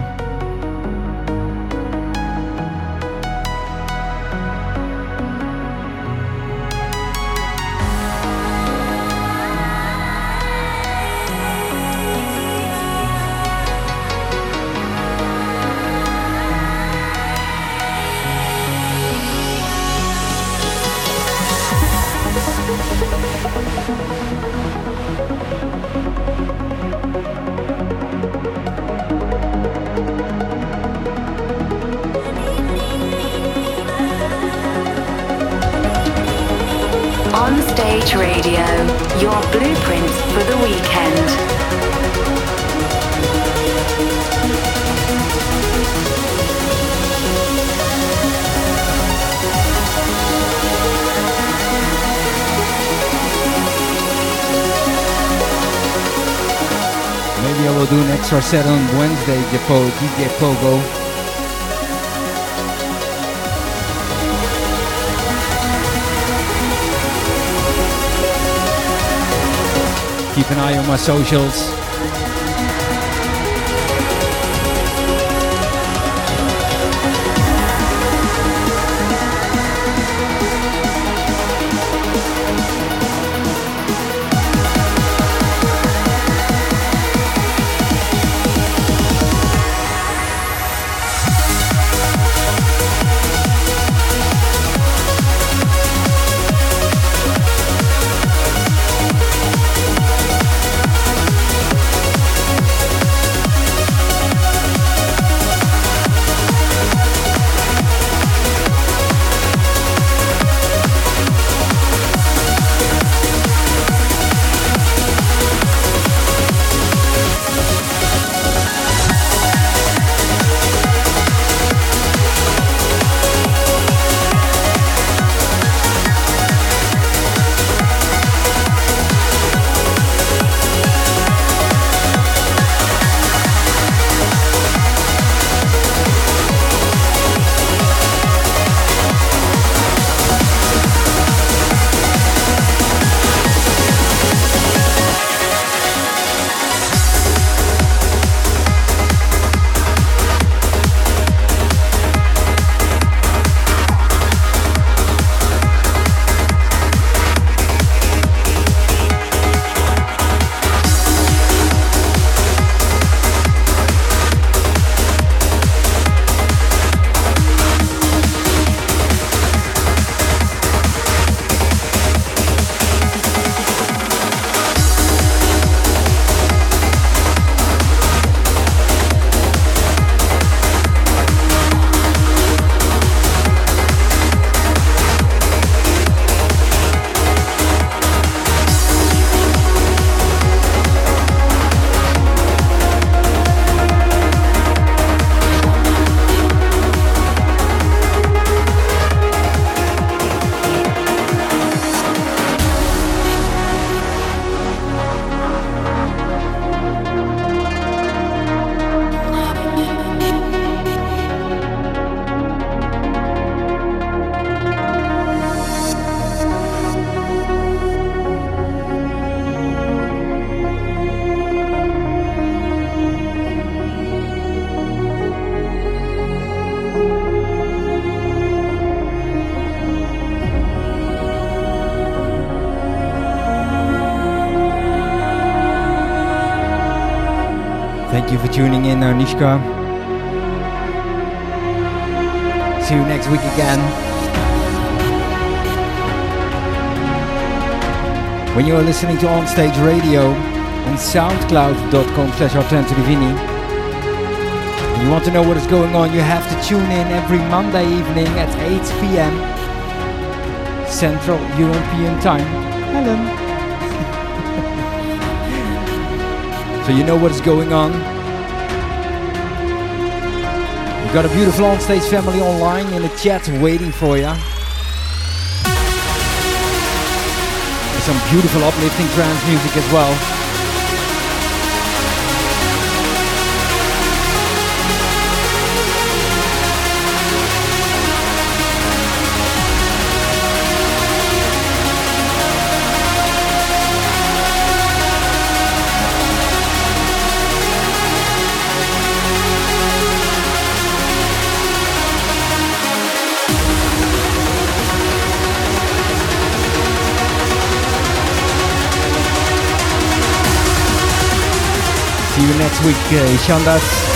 Set on Wednesday, DJ Pogo. Keep an eye on my socials. See you next week again. When you are listening to Onstage Radio on soundcloud.com slash and you want to know what is going on, you have to tune in every Monday evening at 8 p.m. Central European Time. Hello. (laughs) so you know what is going on. We've got a beautiful on-stage family online in the chat waiting for you. some beautiful uplifting trance music as well. Next week, uh, Shandas.
Stage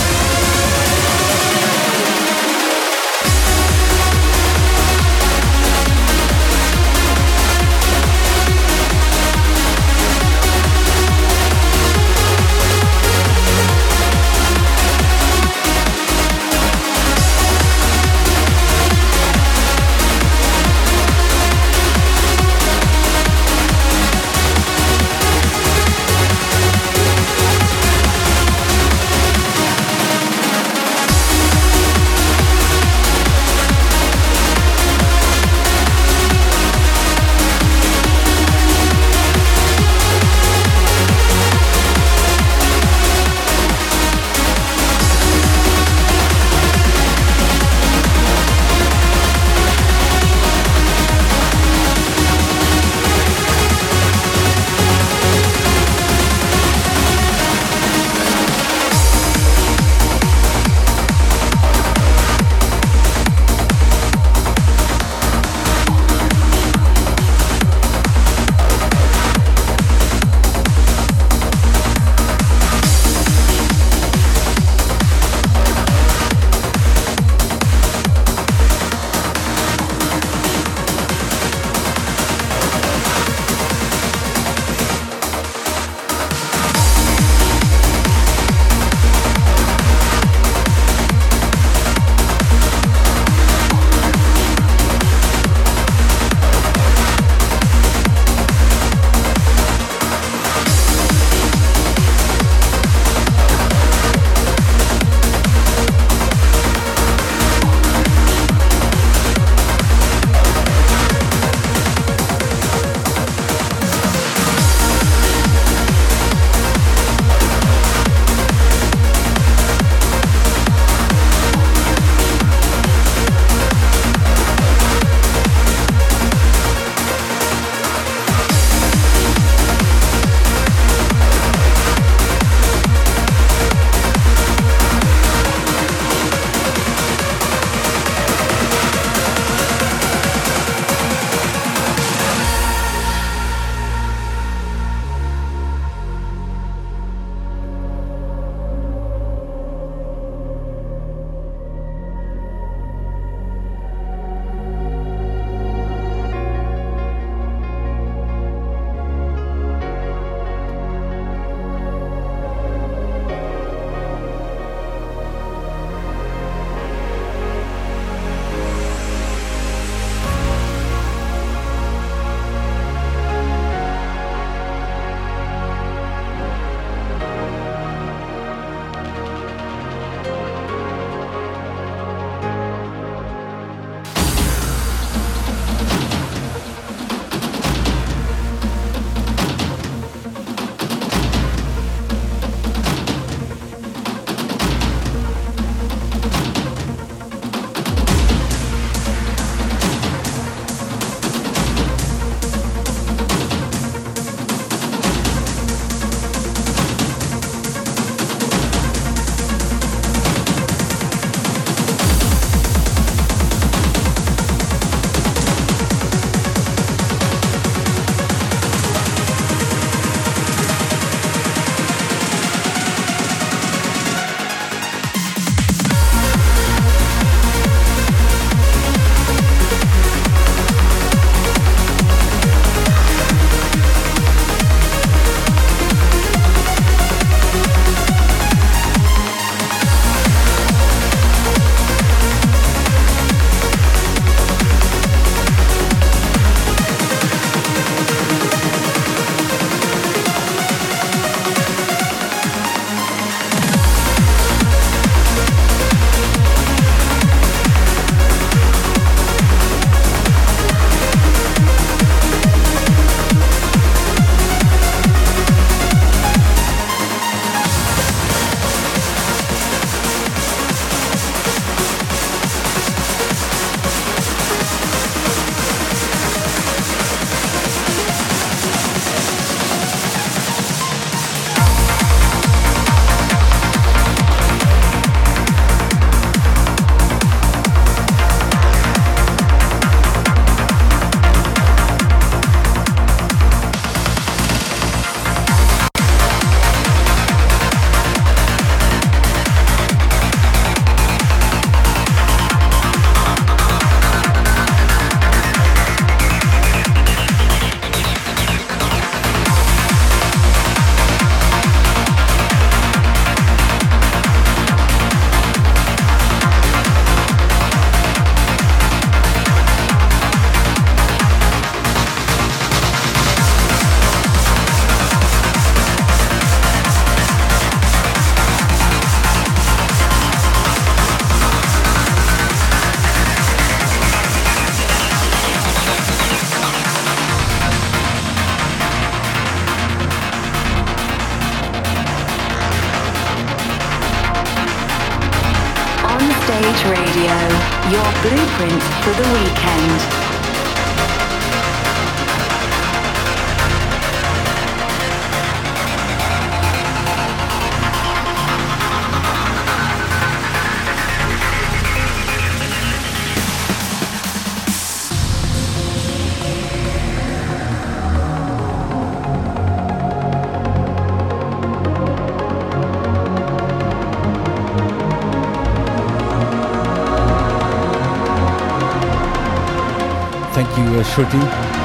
Shruti. Well,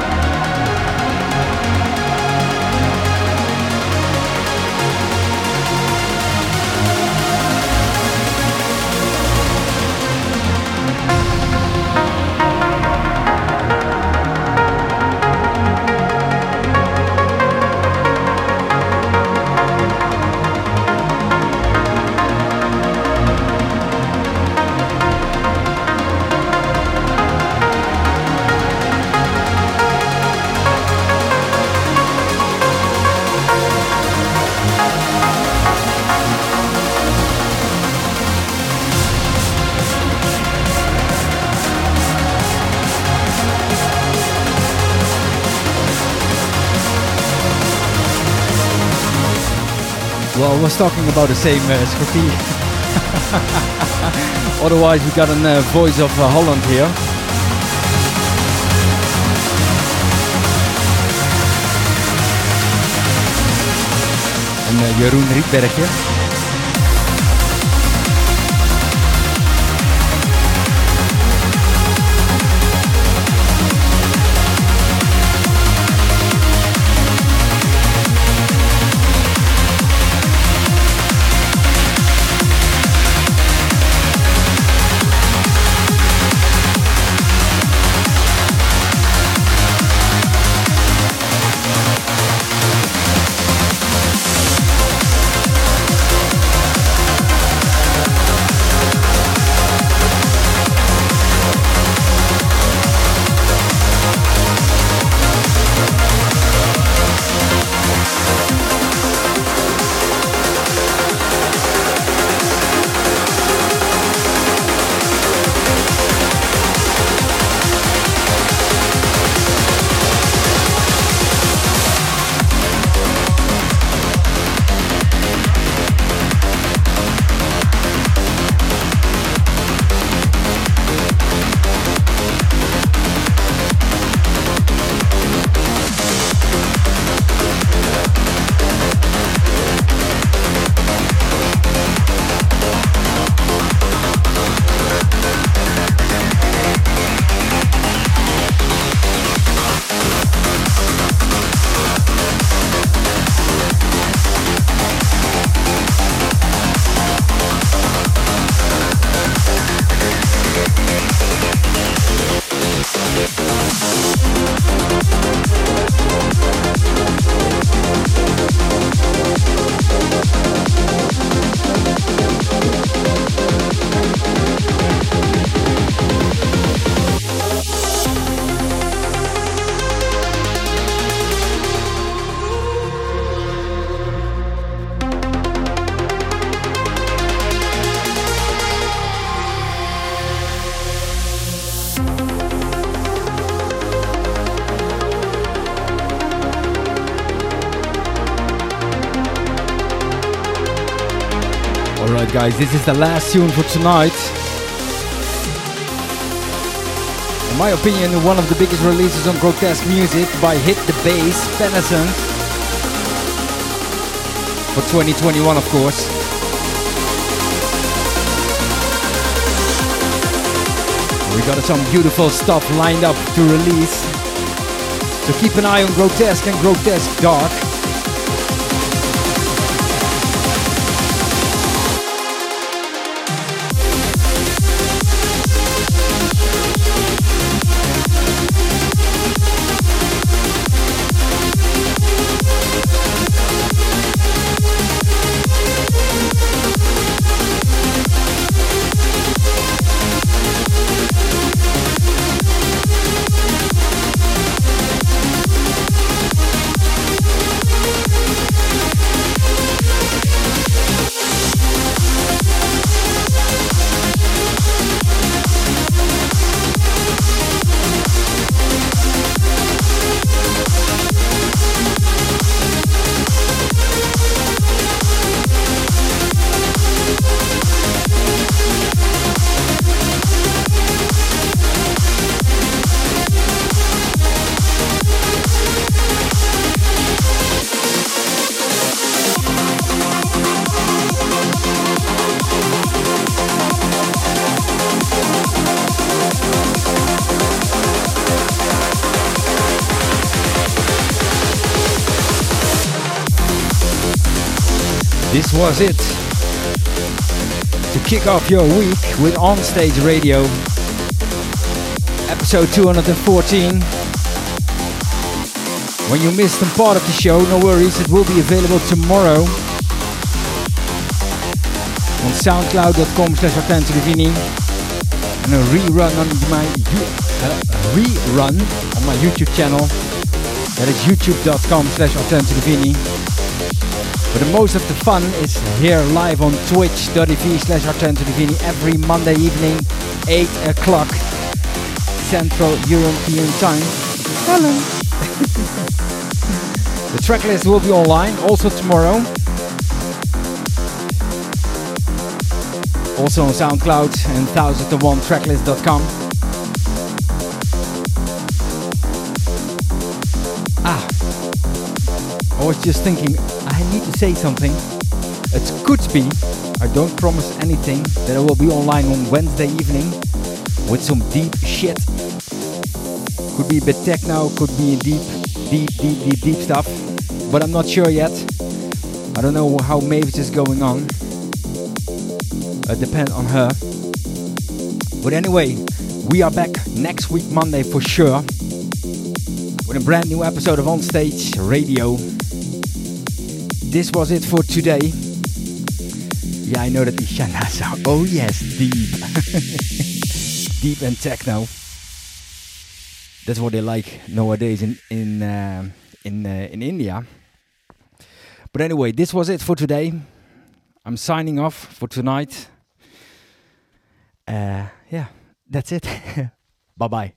was talking about the same uh, (laughs) Otherwise, we got a uh, voice of uh, Holland here. En Jeroen Rietbergje. Guys, this is the last tune for tonight. In my opinion, one of the biggest releases on Grotesque Music by Hit the Bass, Pennison. For 2021, of course. We got some beautiful stuff lined up to release. So keep an eye on Grotesque and Grotesque Dark. Was it. To kick off your week with Onstage Radio, episode 214. When you missed some part of the show, no worries, it will be available tomorrow on soundcloud.com slash and a rerun on my uh, rerun on my YouTube channel. That is youtube.com slash But the most of the fun is here live on twitch.tv slash every Monday evening, 8 o'clock Central European Time. Hello. (laughs) the tracklist will be online also tomorrow. Also on SoundCloud and 1001tracklist.com. Ah, I was just thinking, need to say something. It could be, I don't promise anything, that I will be online on Wednesday evening with some deep shit could be a bit techno, could be deep, deep, deep, deep, deep stuff. But I'm not sure yet. I don't know how Mavis is going on. Uh, it depends on her. But anyway, we are back next week, Monday for sure. With a brand new episode of Onstage Radio. This was it for today. Yeah, I know that Ishana sound. Oh yes, deep. (laughs) deep and techno that's what they like nowadays in in uh, in uh, in India. But anyway, this was it for today. I'm signing off for tonight. Uh, yeah, that's it. (laughs) bye bye.